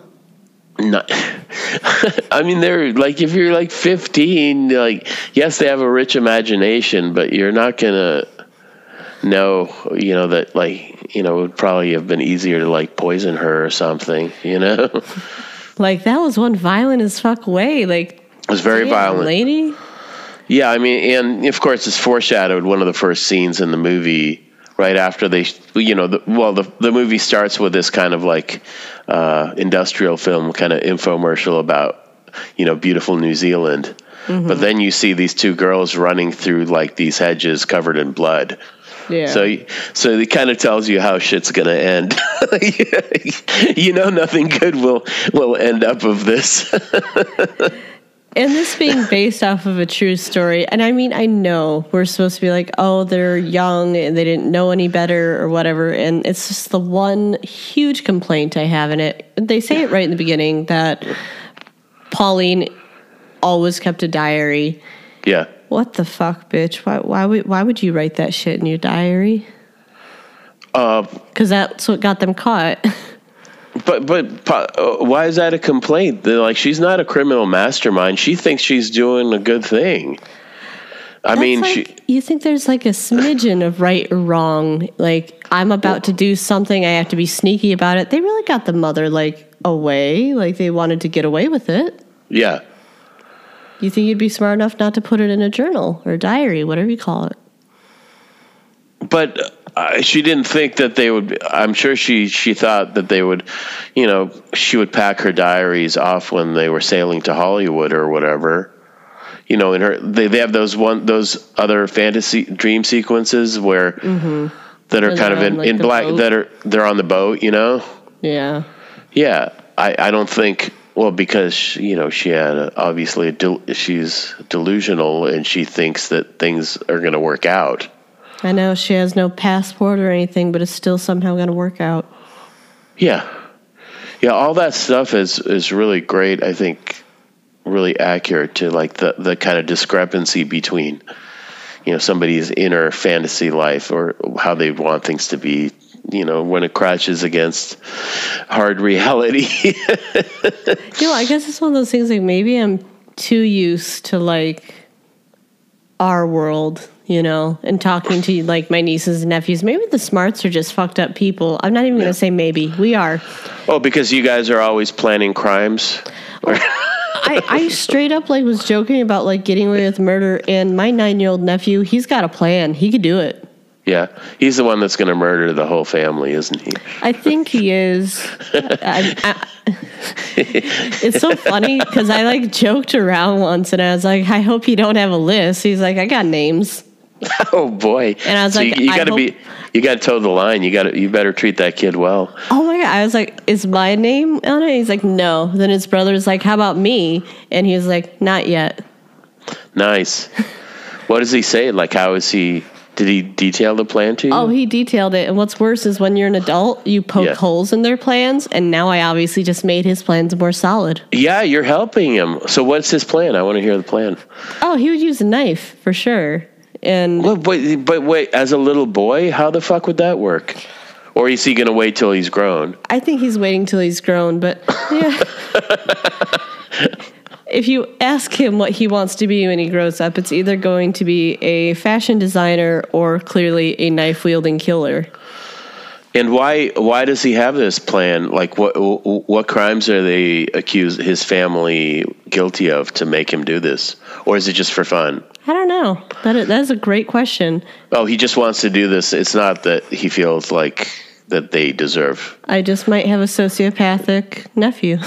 Not, <laughs> I mean, they're like if you're like 15, like yes, they have a rich imagination, but you're not gonna know, you know, that like you know it would probably have been easier to like poison her or something, you know. <laughs> Like, that was one violent as fuck way. Like, it was very damn, violent. lady. Yeah, I mean, and of course, it's foreshadowed one of the first scenes in the movie right after they, you know, the, well, the the movie starts with this kind of like uh, industrial film kind of infomercial about, you know, beautiful New Zealand. But then you see these two girls running through like these hedges covered in blood. Yeah. So, so it kind of tells you how shit's gonna end. <laughs> you know, nothing good will will end up of this. <laughs> And this being based off of a true story, and I mean, I know we're supposed to be like, oh, they're young and they didn't know any better or whatever. And it's just the one huge complaint I have in it. They say it right in the beginning that Pauline always kept a diary. yeah. What the fuck, bitch? Why, why, would, why would you write that shit in your diary? Uh, Because that's what got them caught. <laughs> But but uh, why is that a complaint? They're like she's not a criminal mastermind. She thinks she's doing a good thing. I That's mean, like, she you think there's like a smidgen of right or wrong. Like I'm about to do something, I have to be sneaky about it. They really got the mother like away, like they wanted to get away with it. yeah. You think you'd be smart enough not to put it in a journal or diary, whatever you call it? But uh, she didn't think that they would. I'm sure she she thought that they would, you know, she would pack her diaries off when they were sailing to Hollywood or whatever. You know, in her they, they have those one those other fantasy dream sequences where that are Mm-hmm. Kind of in, like, in black boat? that are they're on the boat. You know. Yeah. Yeah, I, I don't think. Well, because you know she had a, obviously a del- she's delusional and she thinks that things are going to work out. I know she has no passport or anything, but it's still somehow going to work out. Yeah, yeah, all that stuff is is really great. I think really accurate to like the the kind of discrepancy between you know somebody's inner fantasy life or how they want things to be you know when it crashes against hard reality. <laughs> You know, I guess it's one of those things like maybe I'm too used to like our world, you know, and talking to like my nieces and nephews. Maybe the smarts are just fucked up people. I'm not even Yeah. going to say maybe. We are. oh, because you guys are always planning crimes. Oh. I, I straight up like was joking about like getting away with murder and my nine year old nephew, he's got a plan. He could do it. Yeah, he's the one that's going to murder the whole family, isn't he? I think he is. I, I, it's so funny because I like joked around once and I was like, I hope you don't have a list. He's like, I got names. <laughs> Oh boy! And I was so like, you, you got to hope- be, you got to toe the line. You got to, you better treat that kid well. Oh my god! I was like, "Is my name on it?" He's like, "No." Then his brother's like, "How about me?" And he was like, "Not yet." Nice. what does he say? Like, how is he? Did he detail the plan to you? Oh, he detailed it. And what's worse is when you're an adult, you poke Yeah. holes in their plans. And now I obviously just made his plans more solid. yeah, you're helping him. So what's his plan? I want to hear the plan. Oh, he would use a knife for sure. And Well, but, but wait, as a little boy, how the fuck would that work? Or is he going to wait till he's grown? I think he's waiting till he's grown. But <laughs> yeah. if you ask him what he wants to be when he grows up, it's either going to be a fashion designer or clearly a knife wielding killer. And why why does he have this plan? Like what what crimes are they accused his family guilty of to make him do this? Or is it just for fun? I don't know. That is, that is a great question. Oh, he just wants to do this. It's not that he feels like that they deserve. I just might have a sociopathic nephew.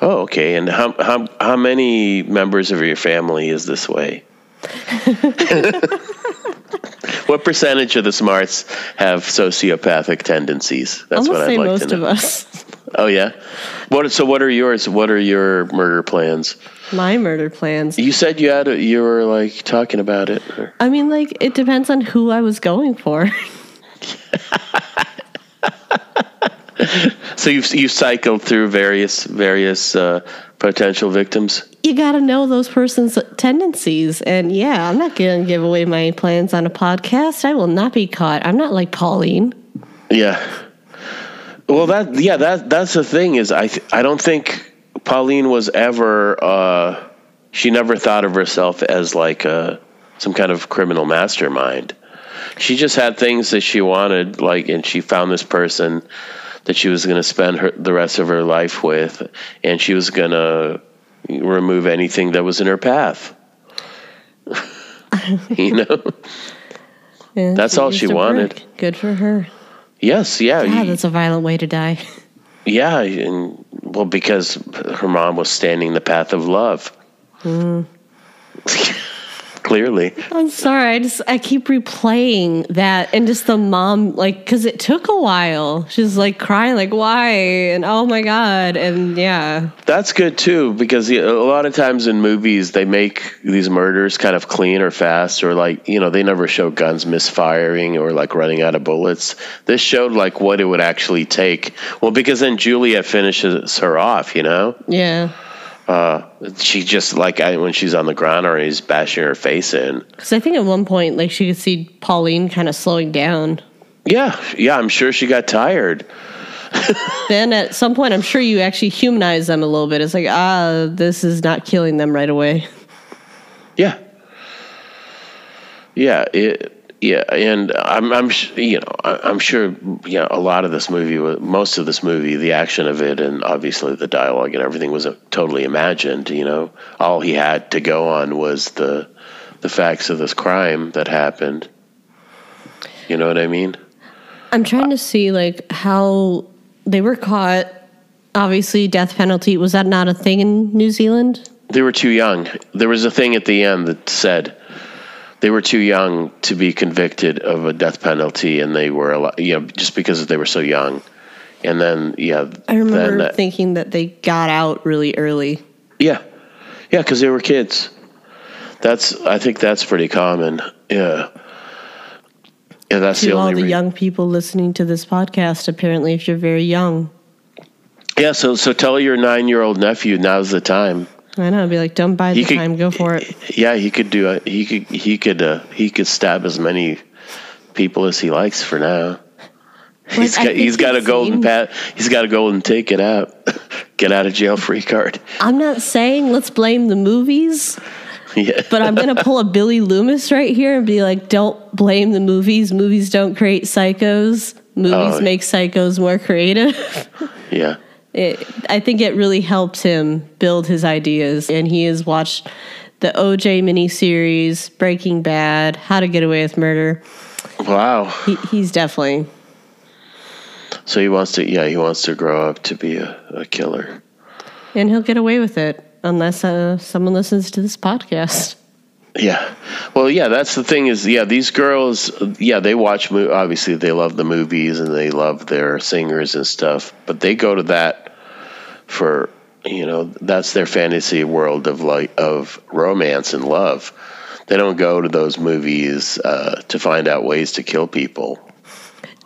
Oh, okay. And how how how many members of your family is this way? <laughs> <laughs> <laughs> what percentage of the smarts have sociopathic tendencies? That's what I'd say like most to of know. us. <laughs> Oh yeah. What? So what are yours? What are your murder plans? My murder plans. You said you had a, you were like talking about it. or- I mean, like it depends on who I was going for. <laughs> So you've you cycled through various various uh, potential victims. you got to know those person's tendencies, and yeah, I'm not gonna give away my plans on a podcast. I will not be caught. I'm not like Pauline. Yeah. Well, that yeah that that's the thing is I th- I don't think Pauline was ever uh, she never thought of herself as like a some kind of criminal mastermind. She just had things that she wanted, like, and she found this person that she was going to spend her the rest of her life with, and she was going to remove anything that was in her path. <laughs> you know? <laughs> Yeah, That's all she wanted. work. Good for her. Yes, yeah, God, that's a violent way to die. yeah, and well, because her mom was standing the path of love. Mm. <laughs> Clearly, I'm sorry. I just I keep replaying that and just the mom like because it took a while. She's like crying like why and oh my god and yeah. that's good too. Because a lot of times in movies, they make these murders kind of clean or fast, or like you know, they never show guns misfiring or like running out of bullets. This showed like what it would actually take. Well, because then Juliet finishes her off. You know, Yeah. Uh, she just like I, when she's on the ground or he's bashing her face in. Because I think at one point like she could see Pauline kind of slowing down. Yeah, yeah, I'm sure she got tired. <laughs> Then at some point I'm sure you actually humanize them a little bit. It's like ah this is not killing them right away. Yeah. Yeah, it yeah, and I'm I'm sh- you know, I- I'm sure yeah, a lot of this movie most of this movie, the action of it and obviously the dialogue and everything was uh, totally imagined, you know. All he had to go on was the the facts of this crime that happened. You know what I mean? I'm trying to see like how they were caught. Obviously, death penalty was that not a thing in New Zealand? They were too young. There was a thing at the end that said they were too young to be convicted of a death penalty, and they were, you know, just because they were so young. And then, yeah, I remember uh, thinking that they got out really early. yeah, yeah, because they were kids. That's, I think that's pretty common. Yeah, yeah, that's the To all the re- young people listening to this podcast, apparently, if you're very young, yeah, so so tell your nine-year-old nephew now's the time. I know, I'd be like, don't buy the could- time, go for it. Yeah, he could do. it. He could. He could. Uh, he could stab as many people as he likes for now. He's got he's got a golden pat. He's got a golden ticket out. <laughs> Get out of jail free card. I'm not saying let's blame the movies, <laughs> Yeah. but I'm going to pull a Billy Loomis right here and be like, don't blame the movies. Movies don't create psychos. Movies Oh. make psychos more creative. <laughs> yeah. It, I think it really helped him build his ideas. And he has watched the OJ miniseries, Breaking Bad, How to Get Away with Murder. Wow. He, he's definitely, So he wants to. Yeah, he wants to grow up to be a, a killer. and he'll get away with it unless uh, someone listens to this podcast. Yeah. Well, yeah, that's the thing is, yeah, these girls, yeah, they watch, obviously, they love the movies and they love their singers and stuff, but they go to that for, you know, that's their fantasy world of like, of romance and love. They don't go to those movies uh, to find out ways to kill people.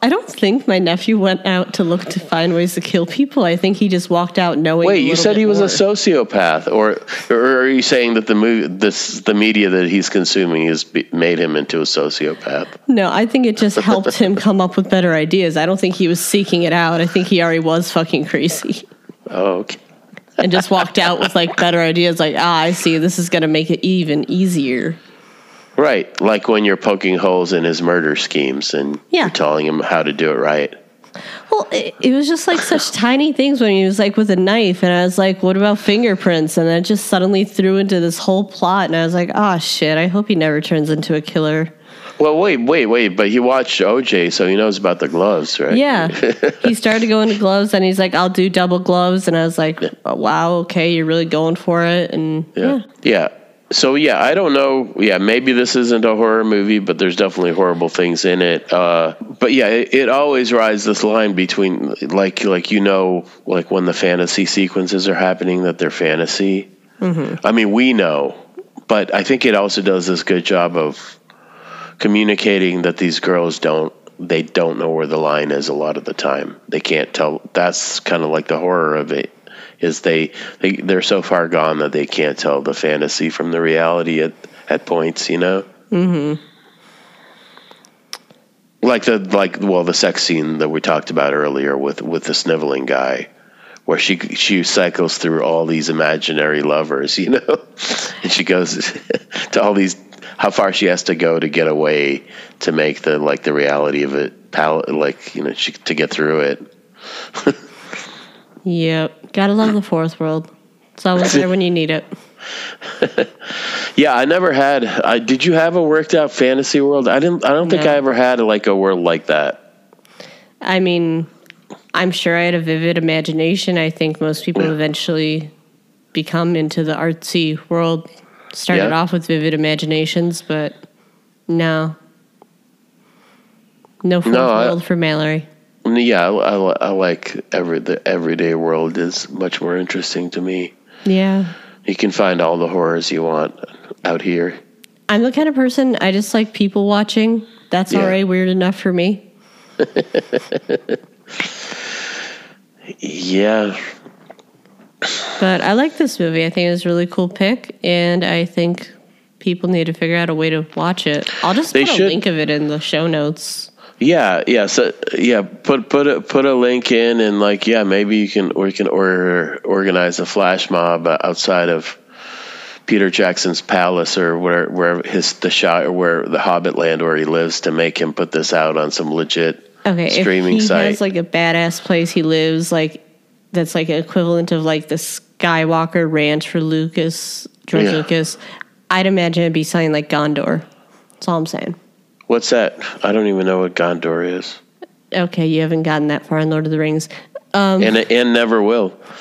I don't think my nephew went out to look to find ways to kill people. I think he just walked out knowing. Wait, you said he was more. a sociopath, or, or are you saying that the movie, this, the media that he's consuming has made him into a sociopath? No, I think it just helped him <laughs> come up with better ideas. I don't think he was seeking it out. I think he already was fucking crazy Oh, okay. and just walked out with like better ideas. Like, ah, I see. This is going to make it even easier. Right, like when you're poking holes in his murder schemes and Yeah. you're telling him how to do it right. Well, it, it was just like such tiny things when he was like with a knife, and I was like, "What about fingerprints?" And it just suddenly threw into this whole plot, and I was like, "Ah, shit! I hope he never turns into a killer." Well, wait, wait, wait, but he watched OJ, so he knows about the gloves, right? Yeah, <laughs> he started going to gloves, and he's like, "I'll do double gloves," and I was like, oh, "Wow, okay, you're really going for it." And Yeah. yeah, Yeah. So yeah, I don't know. Yeah, maybe this isn't a horror movie, but there's definitely horrible things in it. Uh, but yeah, it, it always rides this line between like like you know like when the fantasy sequences are happening that they're fantasy. I mean, we know, but I think it also does this good job of communicating that these girls don't they don't know where the line is a lot of the time. They can't tell. That's kind of like the horror of it is they, they they're so far gone that they can't tell the fantasy from the reality at at points, you know. Mm-hmm. Like the like well the sex scene that we talked about earlier with with the sniveling guy, where she she cycles through all these imaginary lovers, you know, <laughs> and she goes <laughs> to all these how far she has to go to get away to make the like the reality of it pal like you know she, to get through it. <laughs> yep, gotta love the fourth world. It's always there when you need it. <laughs> Yeah, I never had. I, did you have a worked out fantasy world? I didn't. I don't think No. I ever had like a world like that. I mean, I'm sure I had a vivid imagination. I think most people Yeah. <clears throat> eventually become into the artsy world. Started Yeah. off with vivid imaginations, but no. No fourth No, I- world for Mallory. Yeah, I, I, I like every the everyday world is much more interesting to me. Yeah. You can find all the horrors you want out here. I'm the kind of person I just like people watching. That's Yeah. already weird enough for me. <laughs> Yeah, But I like this movie. I think it was a really cool pick, and I think people need to figure out a way to watch it. I'll just They put should- a link of it in the show notes. yeah, yeah. So yeah, put put a put a link in and like yeah, maybe you can or you can or organize a flash mob outside of Peter Jackson's palace or where where his the shot or where the Hobbit land where he lives to make him put this out on some legit Okay, streaming if he site. has like a badass place he lives, like that's like an equivalent of like the Skywalker Ranch for Lucas, George Yeah. Lucas. I'd imagine it'd be something like Gondor. That's all I'm saying. What's that? I don't even know what Gondor is, Okay, you haven't gotten that far in Lord of the Rings. Um, and and never will. <laughs>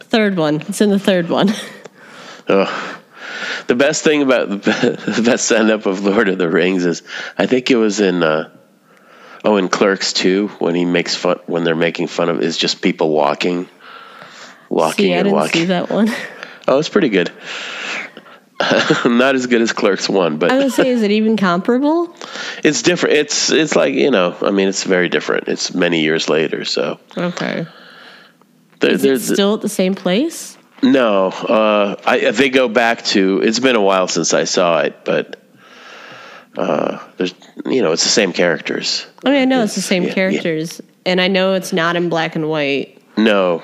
third one. It's in the third one. Ugh. The best thing about the, <laughs> the best send up of Lord of the Rings is I think it was in uh, oh in Clerks two when he makes fun when they're making fun of is just people walking, walking see, I and didn't walking. see that one. <laughs> Oh, it's pretty good. <laughs> Not as good as Clerks one, I but was gonna say, is it even comparable? <laughs> it's different. It's it's like you know I mean it's very different. It's many years later, so Okay. there, Is it there's still at the same place? No, uh, I, they go back to. It's been a while since I saw it, but Uh, there's, you know, it's the same characters. I mean, I know it's, the same yeah, yeah. characters, and I know it's not in black and white, No,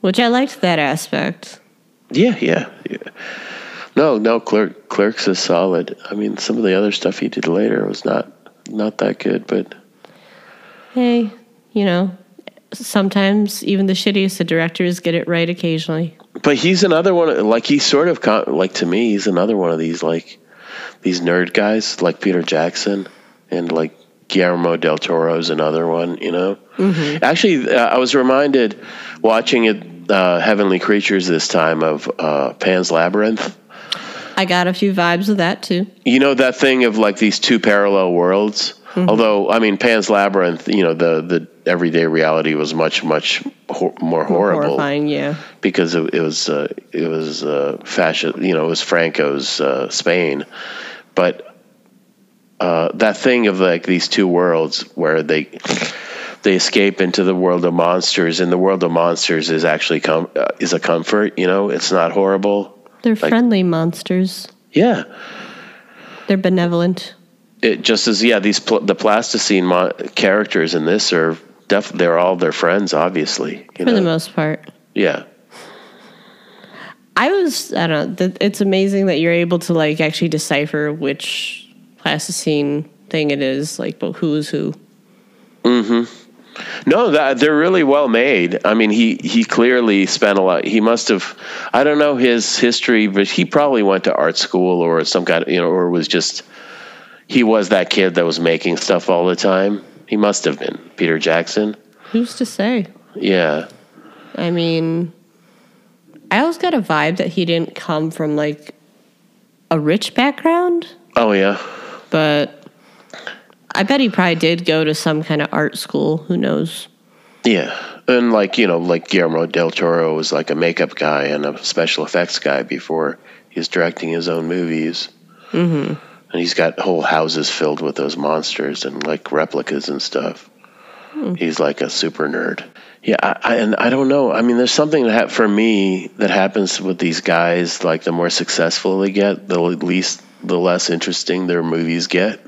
which I liked that aspect. yeah, yeah, yeah. No, no, Clerk, Clerks is solid. I mean, some of the other stuff he did later was not not that good, but Hey, you know, sometimes even the shittiest of directors get it right occasionally. but he's another one. Like he's sort of like to me, he's another one of these like these nerd guys, like Peter Jackson and like Guillermo del Toro's another one. You know, actually, uh, I was reminded watching it, uh, Heavenly Creatures this time of uh, Pan's Labyrinth. I got a few vibes of that too. You know that thing of like these two parallel worlds. Although I mean, Pan's Labyrinth, you know, the the everyday reality was much much hor- more horrible Horrifying, yeah. because it, it was uh, it was uh, fascist. You know, it was Franco's uh, Spain, but uh, that thing of like these two worlds where they they escape into the world of monsters, and the world of monsters is actually com- uh, is a comfort. You know, it's not horrible. They're Like- friendly monsters. Yeah, They're benevolent. It just as yeah these pl- the plasticine mo- characters in this are def- they're all their friends obviously you For know the most part. yeah I was I don't know. th- It's amazing that you're able to like actually decipher which plasticine thing it is, like but who's who. mm-hmm no that they're really well made i mean he he clearly spent a lot he must have i don't know his history but he probably went to art school or some kind of you know or was just he was that kid that was making stuff all the time he must have been peter jackson Who's to say? yeah I mean, I always got a vibe that he didn't come from like a rich background, oh yeah but I bet he probably did go to some kind of art school. Who knows? Yeah. And like, you know, like Guillermo del Toro was like a makeup guy and a special effects guy before he was directing his own movies. Mm-hmm. And he's got whole houses filled with those monsters and like replicas and stuff. He's like a super nerd. Yeah, I, I, and I don't know. I mean, there's something that hap- for me that happens with these guys. Like the more successful they get, the least, the less interesting their movies get.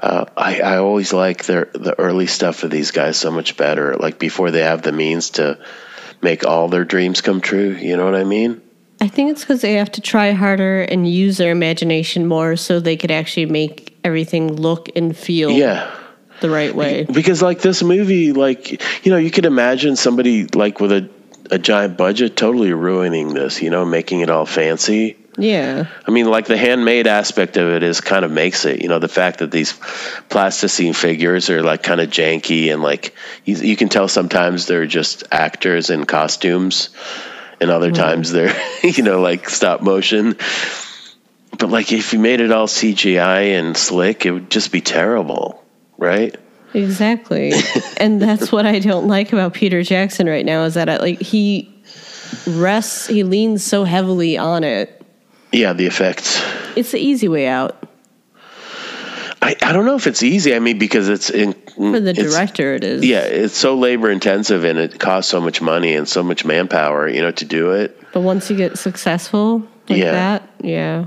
Uh, I, I always like their the early stuff of these guys so much better. Like before they have the means to make all their dreams come true. You know what I mean? I think it's because they have to try harder and use their imagination more so they could actually make everything look and feel Yeah. the right way. Because like this movie, like you know, you could imagine somebody like with a a giant budget totally ruining this. You know, making it all fancy. Yeah. I mean, like the handmade aspect of it is kind of makes it. You know, the fact that these plasticine figures are like kind of janky and like you, you can tell sometimes they're just actors in costumes, and other mm-hmm. times they're <laughs> you know like stop motion. But like if you made it all CGI and slick, it would just be terrible, right? Exactly. <laughs> and that's what I don't like about Peter Jackson right now is that I, like he rests he leans so heavily on it. Yeah, the effects. It's the easy way out. I, I don't know if it's easy. I mean, because it's in For the director it is. Yeah, it's so labor intensive and it costs so much money and so much manpower, you know, to do it. But once you get successful like Yeah. that, yeah.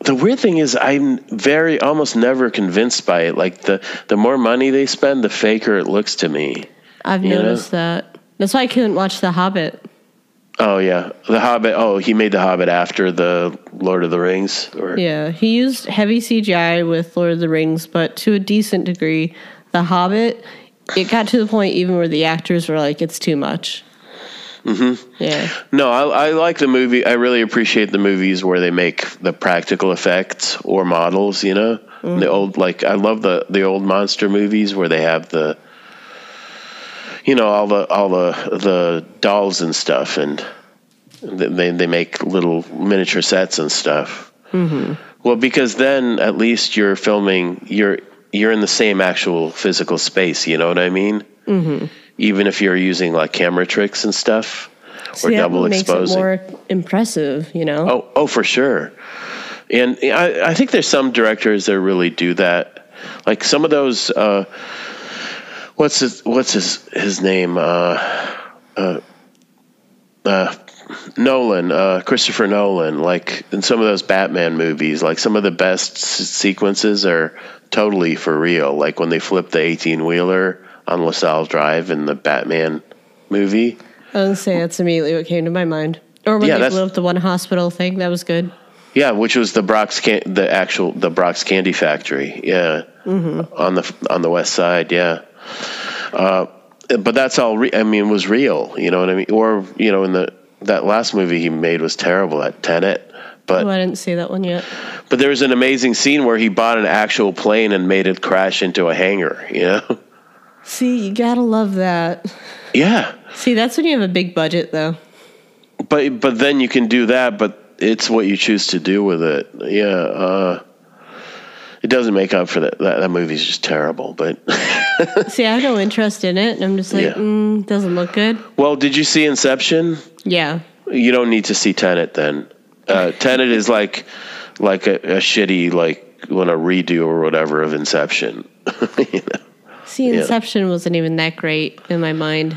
The weird thing is, I'm very almost never convinced by it. Like the the more money they spend, the faker it looks to me. I've You know? noticed that. That's why I couldn't watch The Hobbit. Oh yeah, the Hobbit. Oh, he made the Hobbit after the Lord of the Rings, or Yeah, he used heavy CGI with Lord of the Rings, but to a decent degree. The Hobbit, it got to the point even where the actors were like, "It's too much." Mm-hmm. Yeah, no. I, I like the movie. I really appreciate the movies where they make the practical effects or models. You know, the old like I love the the old monster movies where they have the you know all the all the the dolls and stuff and they they make little miniature sets and stuff mm-hmm. well because then at least you're filming you're you're in the same actual physical space you know what i mean mm-hmm. even if you're using like camera tricks and stuff or double makes exposing it more impressive. You know. Oh, oh, for sure. And I, I think there's some directors that really do that. Like some of those, uh, what's his, what's his, his name? Uh, uh, uh, Nolan, uh, Christopher Nolan, like in some of those Batman movies, like some of the best s- sequences are totally for real. Like when they flip the 18 wheeler on LaSalle Drive in the Batman movie. I was say that's immediately what came to my mind. Or when Yeah, they blew up the one hospital thing, that was good. Yeah, which was the Brach's can- the actual the Brach's Candy Factory. Yeah, on the on the west side. Yeah, uh, but that's all. Re- I mean, was real. You know what I mean? Or you know, in the that last movie he made was terrible. That Tenet. But Oh, I didn't see that one yet. but there was an amazing scene where he bought an actual plane and made it crash into a hangar. <laughs> You know? See, you gotta love that. Yeah. See, that's when you have a big budget, though. But but then you can do that. But it's what you choose to do with it. Yeah. Uh, it doesn't make up for that. That, that movie's just terrible. But <laughs> <laughs> See, I have no interest in it, and I'm just like, Yeah. mm, doesn't look good. well, did you see Inception? Yeah. You don't need to see Tenet then. Uh, Tenet is like like a, a shitty like when a redo or whatever of Inception. <laughs> you know? See, Inception wasn't even that great in my mind.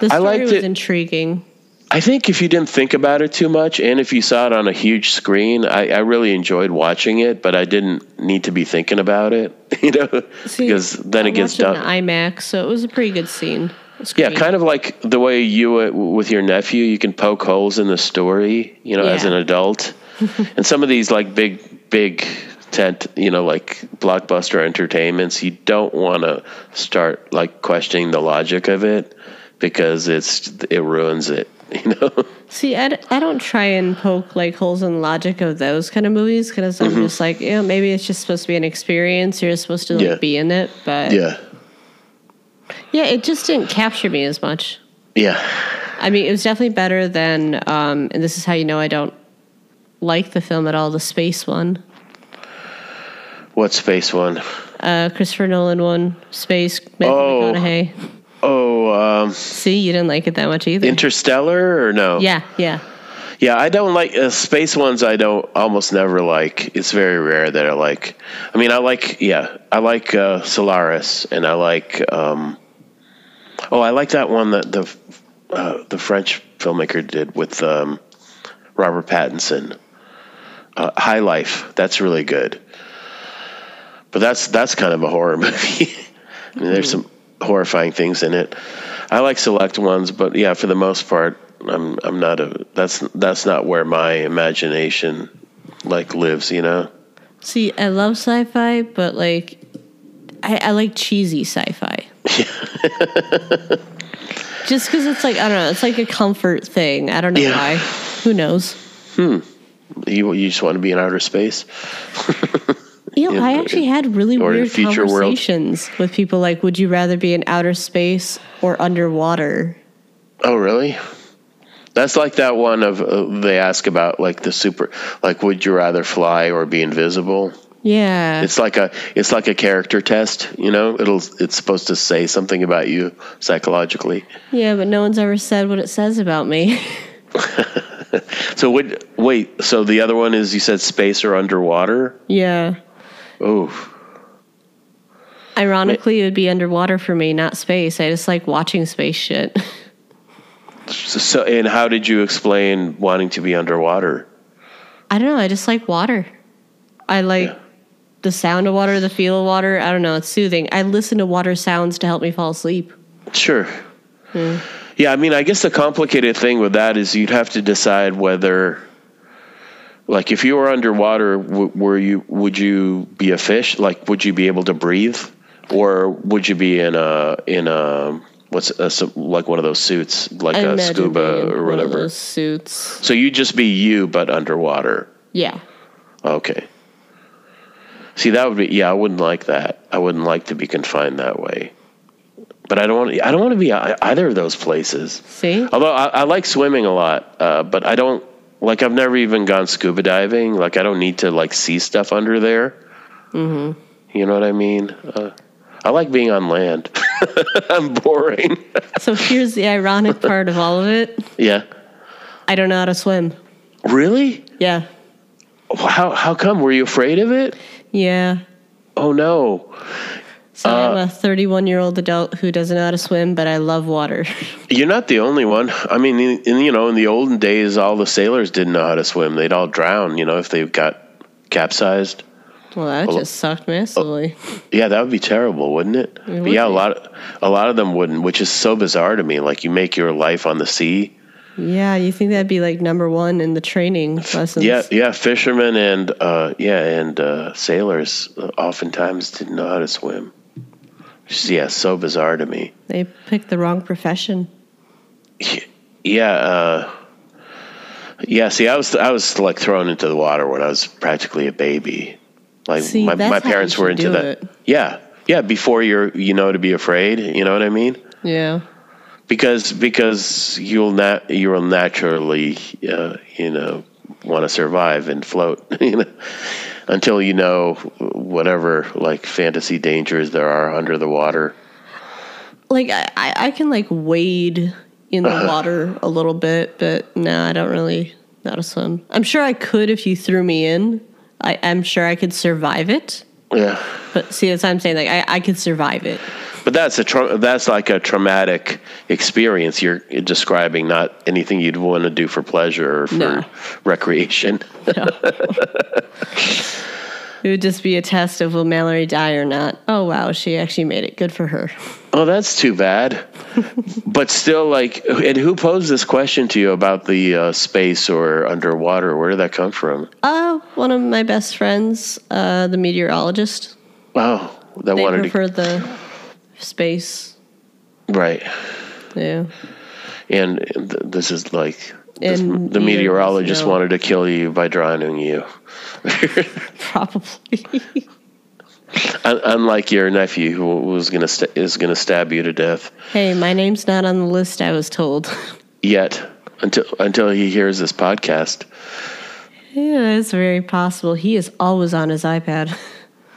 The I story was it- intriguing. I think if you didn't think about it too much, and if you saw it on a huge screen, I, I really enjoyed watching it. But I didn't need to be thinking about it, <laughs> you know, See, because then I it gets done. IMAX, so it was a pretty good scene. Yeah, kind of like the way you uh, with your nephew, you can poke holes in the story, you know, as an adult. <laughs> and some of these like big, big tent, you know, like blockbuster entertainments, you don't want to start like questioning the logic of it because it's it ruins it, <laughs> you know. See, I, d- I don't try and poke like holes in the logic of those kind of movies because Mm-hmm. I'm just like, you know, maybe it's just supposed to be an experience. You're supposed to like Yeah. be in it, but yeah, yeah, it just didn't capture me as much. yeah. I mean, it was definitely better than, um, and this is how you know I don't like the film at all. The space one, What space one? uh, Christopher Nolan one, Space, Matthew Oh. McConaughey. Oh, um, See, you didn't like it that much either. Interstellar or no? yeah, yeah. Yeah, I don't like uh, space ones. I don't almost never like. It's very rare that I like. I mean, I like yeah, I like uh, Solaris, and I like. Um, oh, I like that one that the uh, the French filmmaker did with um, Robert Pattinson. Uh, High Life. That's really good. But that's that's kind of a horror <laughs> movie. I mean, there's some horrifying things in it. I like select ones, but yeah, for the most part, I'm I'm not a that's that's not where my imagination like lives, you know. See, I love sci-fi, but like, I, I like cheesy sci-fi. Yeah. <laughs> Just because it's like I don't know, it's like a comfort thing. I don't know Yeah. why. Who knows? Hmm. You you just want to be in outer space. <laughs> You know, I actually had really weird future world. conversations with people. Like, would you rather be in outer space or underwater? Oh, really? That's like that one of uh, they ask about like the super like would you rather fly or be invisible? Yeah, It's like a it's like a character test, you know. It'll it's supposed to say something about you psychologically. yeah, but no one's ever said what it says about me. <laughs> <laughs> So would wait, so the other one is you said space or underwater? yeah, Oh, ironically, it would be underwater for me, not space. I just like watching space shit. so, so and how did you explain wanting to be underwater? I don't know. I just like water. I like Yeah. the sound of water, the feel of water. I don't know. It's soothing. I listen to water sounds to help me fall asleep. Sure. Hmm. Yeah, I mean, I guess the complicated thing with that is you'd have to decide whether, like, if you were underwater, w- were you would you be a fish? Like, would you be able to breathe, or would you be in a in a what's a, like one of those suits, like I a scuba or one of whatever? those suits. So you'd just be you, but underwater. Yeah. Okay. See, that would be yeah. I wouldn't like that. I wouldn't like to be confined that way. But I don't want. I don't want to be either of those places. See? Although I, I like swimming a lot, uh, but I don't like. I've never even gone scuba diving. Like I don't need to like see stuff under there. Mm-hmm. You know what I mean? Uh, I like being on land. <laughs> I'm boring. <laughs> So here's the ironic part of all of it. yeah. I don't know how to swim. Really? Yeah. How how come? Were you afraid of it? Yeah. Oh no. So I'm a 31 year old adult who doesn't know how to swim, but I love water. <laughs> You're not the only one. I mean, in, in you know, in the olden days, all the sailors didn't know how to swim. They'd all drown. You know, if they got capsized. Well, that Well, just sucked massively. Yeah, that would be terrible, wouldn't it? But would yeah, a be. lot, a lot of them wouldn't, which is so bizarre to me. Like you make your life on the sea. Yeah, you think that'd be like number one in the training lessons? Yeah, yeah, fishermen and uh, yeah, and uh, sailors uh, oftentimes didn't know how to swim. Yeah, so bizarre to me. They picked the wrong profession. Yeah, uh, yeah. See, I was I was like thrown into the water when I was practically a baby. Like See, my, my parents were into that. it. Yeah, yeah. Before you're you know to be afraid. You know what I mean? Yeah. Because because you'll not you will naturally uh, you know want to survive and float. <laughs> You know. Until you know whatever like fantasy dangers there are under the water. Like I, I can like wade in the Uh-huh. water a little bit, but no, I don't really know how to swim. I'm sure I could if you threw me in. I, I'm sure I could survive it. Yeah. But see, that's what I'm saying. Like I, I could survive it. But that's a tra- that's like a traumatic experience you're describing, not anything you'd want to do for pleasure or for No. recreation. It would just be a test of will Mallory die or not. Oh wow, she actually made it. Good for her. Oh, that's too bad. <laughs> but still, like, and who posed this question to you about the uh, space or underwater? Where did that come from? Uh, one of my best friends, uh, the meteorologist. Wow, that They wanted prefer the space. right. Yeah. And th- this is like this, the meteorologist know. wanted to kill you by drowning you. <laughs> <laughs> Probably. Unlike your nephew, who was gonna st- is gonna stab you to death. hey, my name's not on the list, I was told. <laughs> yet until until he hears this podcast. yeah, it's very possible. He is always on his iPad.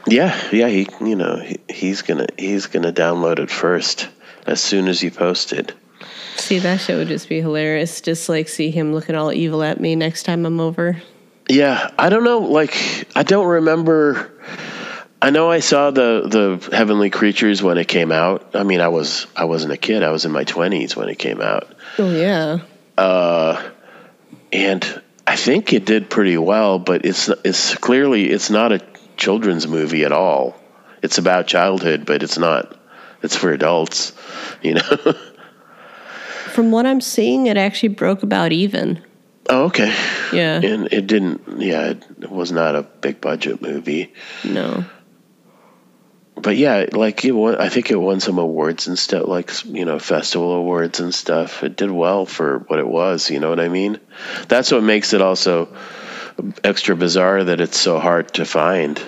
Yeah, yeah, he you know he, he's gonna he's gonna download it first as soon as you post it. See, that shit would just be hilarious. Just like see him looking all evil at me next time I'm over. Yeah, I don't know. Like I don't remember. I know I saw the the Heavenly Creatures when it came out. I mean, I was I wasn't a kid. I was in my twenties when it came out, Oh yeah. Uh, and I think it did pretty well. But it's it's clearly it's not a children's movie at all. It's about childhood, but it's not. It's for adults, you know. <laughs> From what I'm seeing, it actually broke about even. oh, okay. Yeah. And it didn't. Yeah, it was not a big budget movie. No. but yeah, like it won, I think it won some awards and stuff, like you know, festival awards and stuff. It did well for what it was. You know what I mean? That's what makes it also extra bizarre that it's so hard to find.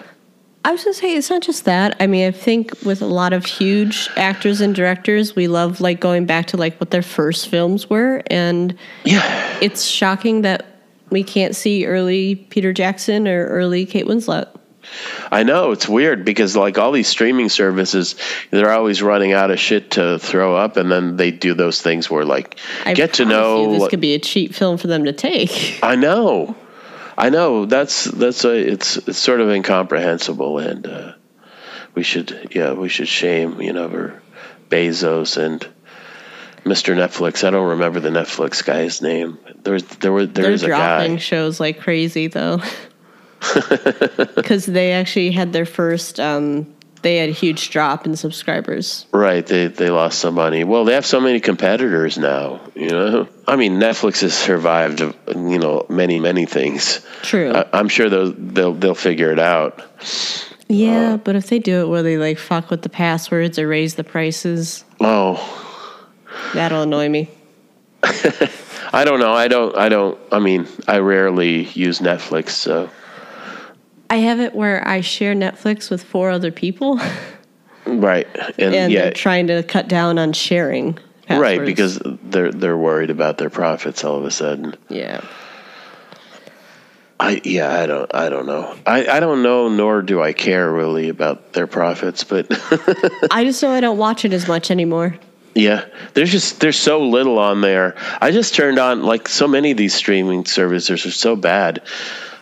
I was gonna say it's not just that. I mean, I think with a lot of huge actors and directors, we love like going back to like what their first films were, and Yeah, it's shocking that we can't see early Peter Jackson or early Kate Winslet. I know it's weird because like all these streaming services, they're always running out of shit to throw up, and then they do those things where like I get to know. you this could be a cheap film for them to take. I know, I know. That's that's a it's it's sort of incomprehensible, and uh, we should yeah we should shame you know Bezos and Mr. Netflix. I don't remember the Netflix guy's name. There's there were They're there's a dropping guy. shows like crazy though, <laughs> <laughs> because they actually had their first. Um, they had a huge drop in subscribers. Right, they they lost some money. Well, they have so many competitors now. You know, I mean, Netflix has survived you know many many things. True. I, I'm sure they'll they'll they'll figure it out. yeah, uh, but if they do it where they like fuck with the passwords or raise the prices, Oh, that'll annoy me. <laughs> I don't know. I don't. I don't. I mean, I rarely use Netflix, so I have it where I share Netflix with four other people, right, and, and yeah, they're trying to cut down on sharing. Passwords. right, because they're they're worried about their profits all of a sudden. yeah, I yeah, I don't. I don't know. I I don't know, nor do I care really about their profits, but <laughs> I just know I don't watch it as much anymore. yeah, there's just there's so little on there. I just turned on like so many of these streaming services are so bad.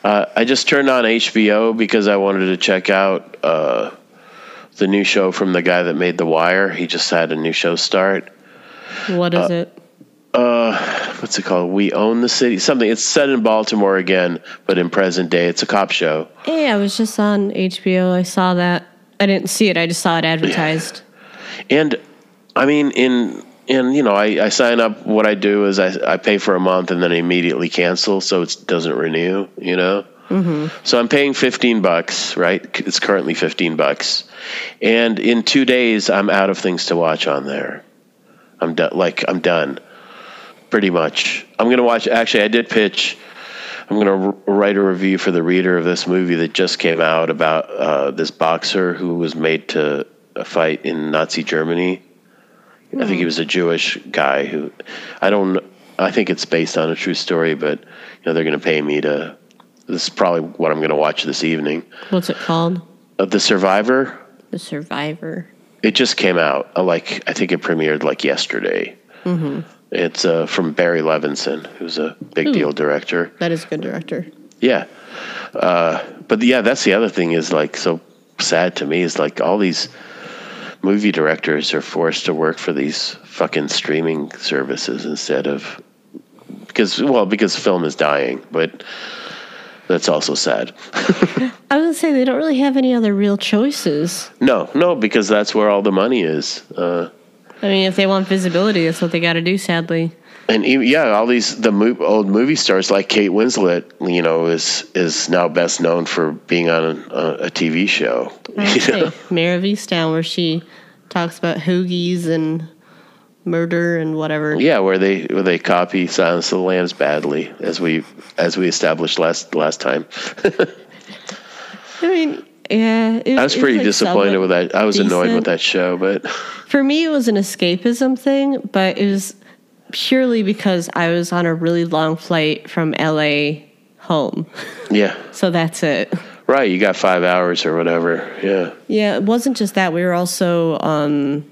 Uh, I just turned on HBO because I wanted to check out uh, the new show from the guy that made The Wire. He just had a new show start. What is it? What's it called? We Own the City. Something. It's set in Baltimore again, but in present day. It's a cop show. Hey, I was just on HBO. I saw that. I didn't see it. I just saw it advertised. And I mean, in and you know, I, I sign up. What I do is I, I pay for a month and then I immediately cancel, so it doesn't renew. You know. Mm-hmm. So I'm paying 15 bucks, right? It's currently 15 bucks, and in two days I'm out of things to watch on there. I'm done. Like I'm done, pretty much. I'm gonna watch. Actually, I did pitch. I'm gonna r- write a review for the reader of this movie that just came out about uh, this boxer who was made to uh, fight in Nazi Germany. I think he was a Jewish guy who, I don't, I think it's based on a true story, but you know they're going to pay me to. This is probably what I'm going to watch this evening. What's it called? Uh, the Survivor. The Survivor. It just came out. uh, Like I think it premiered like yesterday. Mm-hmm. It's uh, from Barry Levinson, who's a big Ooh. deal director. That is a good director. Yeah. Uh, but yeah, that's the other thing is like so sad to me is like all these movie directors are forced to work for these fucking streaming services instead of because well because film is dying, but that's also sad. <laughs> I was gonna say they don't really have any other real choices. no, no, because that's where all the money is. Uh, I mean, if they want visibility, that's what they got to do. Sadly, and even, yeah, all these the mo- old movie stars like Kate Winslet, you know, is is now best known for being on a, a TV show. <laughs> You know? hey, Mare of Easttown, where she talks about hoagies and murder and whatever. Yeah, where they where they copy Silence of the Lambs badly, as we as we established last last time. <laughs> I mean, yeah, it, I was pretty like, disappointed with that. I was annoyed with that show, but For me, it was an escapism thing, but it was purely because I was on a really long flight from LA home. yeah, <laughs> So that's it. right. You got five hours or whatever. Yeah, Yeah, it wasn't just that. We were also, um,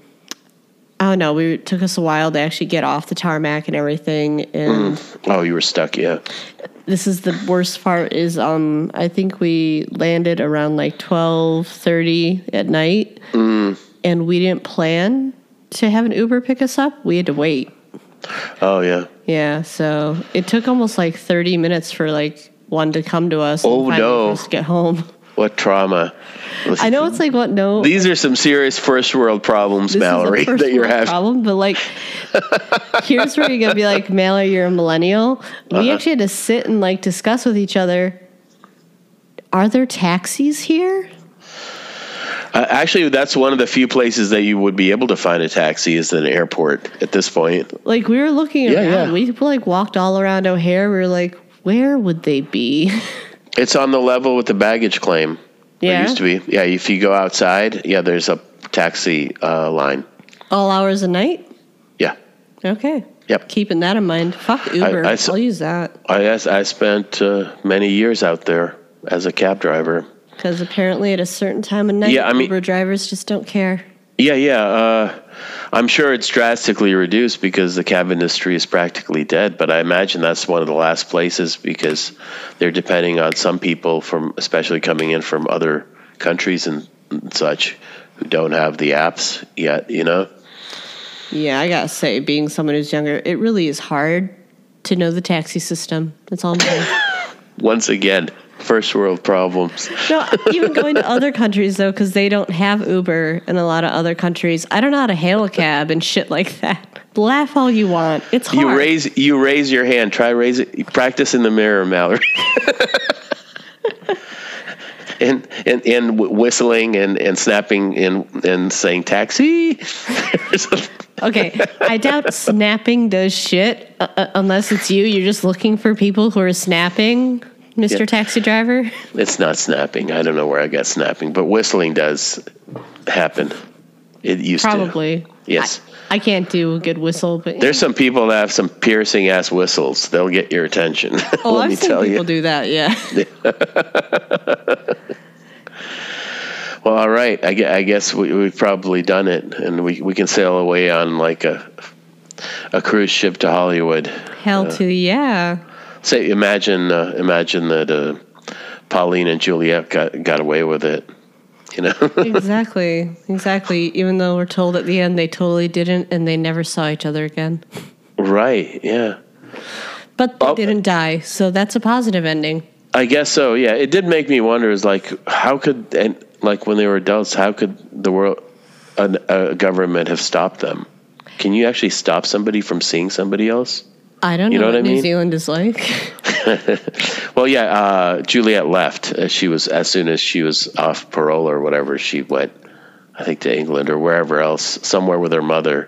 I don't know, we it took us a while to actually get off the tarmac and everything. And oh, you were stuck. Yeah, this is the worst part is um I think we landed around like twelve thirty at night and we didn't plan to have an Uber pick us up. We had to wait. Oh yeah. Yeah, so it took almost like thirty minutes for like one to come to us. Oh, no. us to get home. What trauma? I know it's like what no These are some serious first world problems, Mallory, is a first <laughs> that you're having. problem, but like here's where you're gonna be like, Mallory, you're a millennial. Uh-huh. We actually had to sit and like discuss with each other. Are there taxis here? Uh, actually, that's one of the few places that you would be able to find a taxi is an airport at this point. Like we were looking Yeah, around. yeah. We like walked all around O'Hare. We were like, where would they be? <laughs> It's on the level with the baggage claim. It Yeah? used to be. Yeah, if you go outside, yeah, there's a taxi uh, line. all hours of night? Yeah. Okay. Yep. Keeping that in mind. Fuck Uber. I, will use that. I I spent uh, many years out there as a cab driver. Because apparently at a certain time of night, Yeah, I mean- Uber drivers just don't care. Yeah, yeah. Uh, I'm sure it's drastically reduced because the cab industry is practically dead. But I imagine that's one of the last places because they're depending on some people from, especially coming in from other countries and, and such, who don't have the apps yet. You know. Yeah, I gotta say, being someone who's younger, it really is hard to know the taxi system. That's all I'm saying. <laughs> Once again, first world problems. no, even going to other countries though, because they don't have Uber in a lot of other countries. I don't know how to hail a cab and shit like that. Laugh all you want. It's hard. You raise you raise your hand. Try raise it. Practice in the mirror, Mallory. <laughs> and and and whistling and and snapping and and saying taxi. <laughs> Okay, I doubt snapping does shit uh, uh, unless it's you. You're just looking for people who are snapping, Mr. Yeah. Taxi Driver. it's not snapping. I don't know where I got snapping, but whistling does happen. It used to. Probably. Yes. I can't do a good whistle, but There's some people that have some piercing ass whistles. They'll get your attention. <laughs> oh, Let I've me seen people you. do that. Yeah. <laughs> Well, all right. I, I guess we, we've probably done it, and we, we can sail away on like a a cruise ship to Hollywood. Hell uh, to yeah. Say, imagine, uh, imagine that uh, Pauline and Juliet got got away with it. You know, <laughs> exactly, exactly. Even though we're told at the end they totally didn't, and they never saw each other again. right? Yeah. But they Oh. didn't die, so that's a positive ending. I guess so. Yeah, it did make me wonder. Is like, how could and like when they were adults, how could the world, a, a government, have stopped them? Can you actually stop somebody from seeing somebody else? I don't You know, know what, what New mean? Zealand is like. <laughs> Well, yeah. Uh, Juliet left. Uh, she was as soon as she was off parole or whatever. She went, I think, to England or wherever else, somewhere with her mother.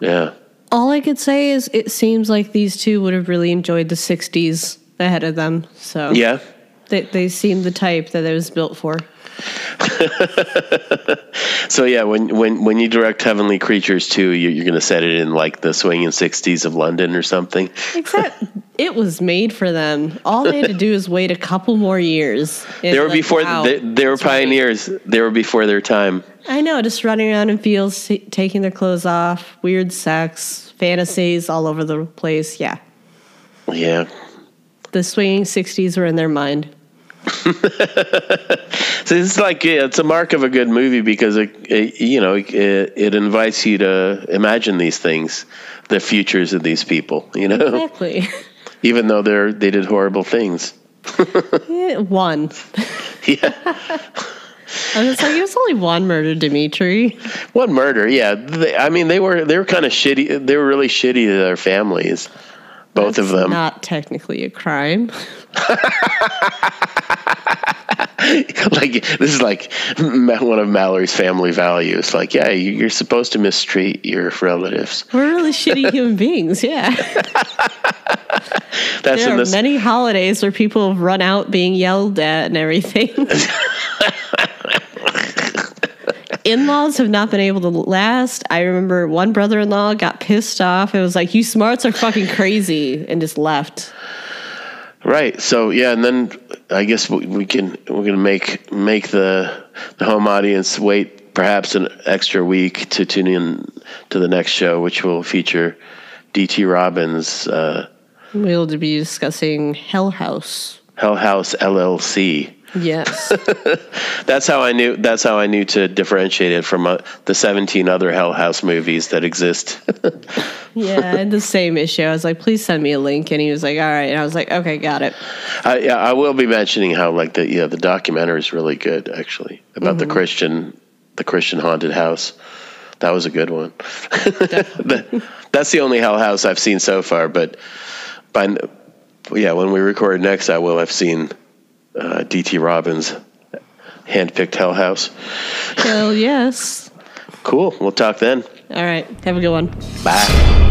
Yeah. All I could say is it seems like these two would have really enjoyed the 60s ahead of them. So Yeah. they, they seem the type that it was built for. <laughs> So yeah, when when when you direct Heavenly Creatures too, you, you're going to set it in like the swinging '60s of London or something. Except <laughs> it was made for them. All they had to do is wait a couple more years. They were like, before wow, they, they were that's right. pioneers. They were before their time. I know, just running around in fields, t- taking their clothes off, weird sex, fantasies all over the place. Yeah. Yeah. The swinging 60s were in their mind. <laughs> So it's like it's a mark of a good movie because it, it you know it, it invites you to imagine these things, the futures of these people. You know, Exactly. <laughs> even though they're they did horrible things. <laughs> One. Yeah. I was like, it was only one murder, Dmitry. One murder, yeah. They, I mean, they were they were kind of shitty. They were really shitty to their families, both of them. Not technically a crime. <laughs> like this is like <laughs> one of Mallory's family values. Like, yeah, you- you're supposed to mistreat your relatives. We're really shitty <laughs> human beings. Yeah. That's There in are this. many holidays where people have run out being yelled at and everything. In laws have not been able to last. I remember one brother in law got pissed off. It was like, you smarts are fucking crazy, and just left. Right. So yeah, and then I guess we, we can we're gonna make make the the home audience wait perhaps an extra week to tune in to the next show, which will feature D.T. Robbins' uh, We'll be discussing Hell House. Hell House LLC. Yes. <laughs> That's how I knew. That's how I knew to differentiate it from uh, the 17 other Hell House movies that exist. <laughs> yeah, and the same issue. I was like, please send me a link. And he was like, all right. And I was like, okay, got it. I, yeah, I will be mentioning how like the yeah the documentary is really good actually about the Christian the Christian haunted house. That was a good one. <laughs> That- that's the only Hell House I've seen so far. But by yeah, when we record next, I will have seen uh, D.T. Robbins' handpicked Hell House. Hell yes. Cool. We'll talk then. All right. Have a good one. Bye.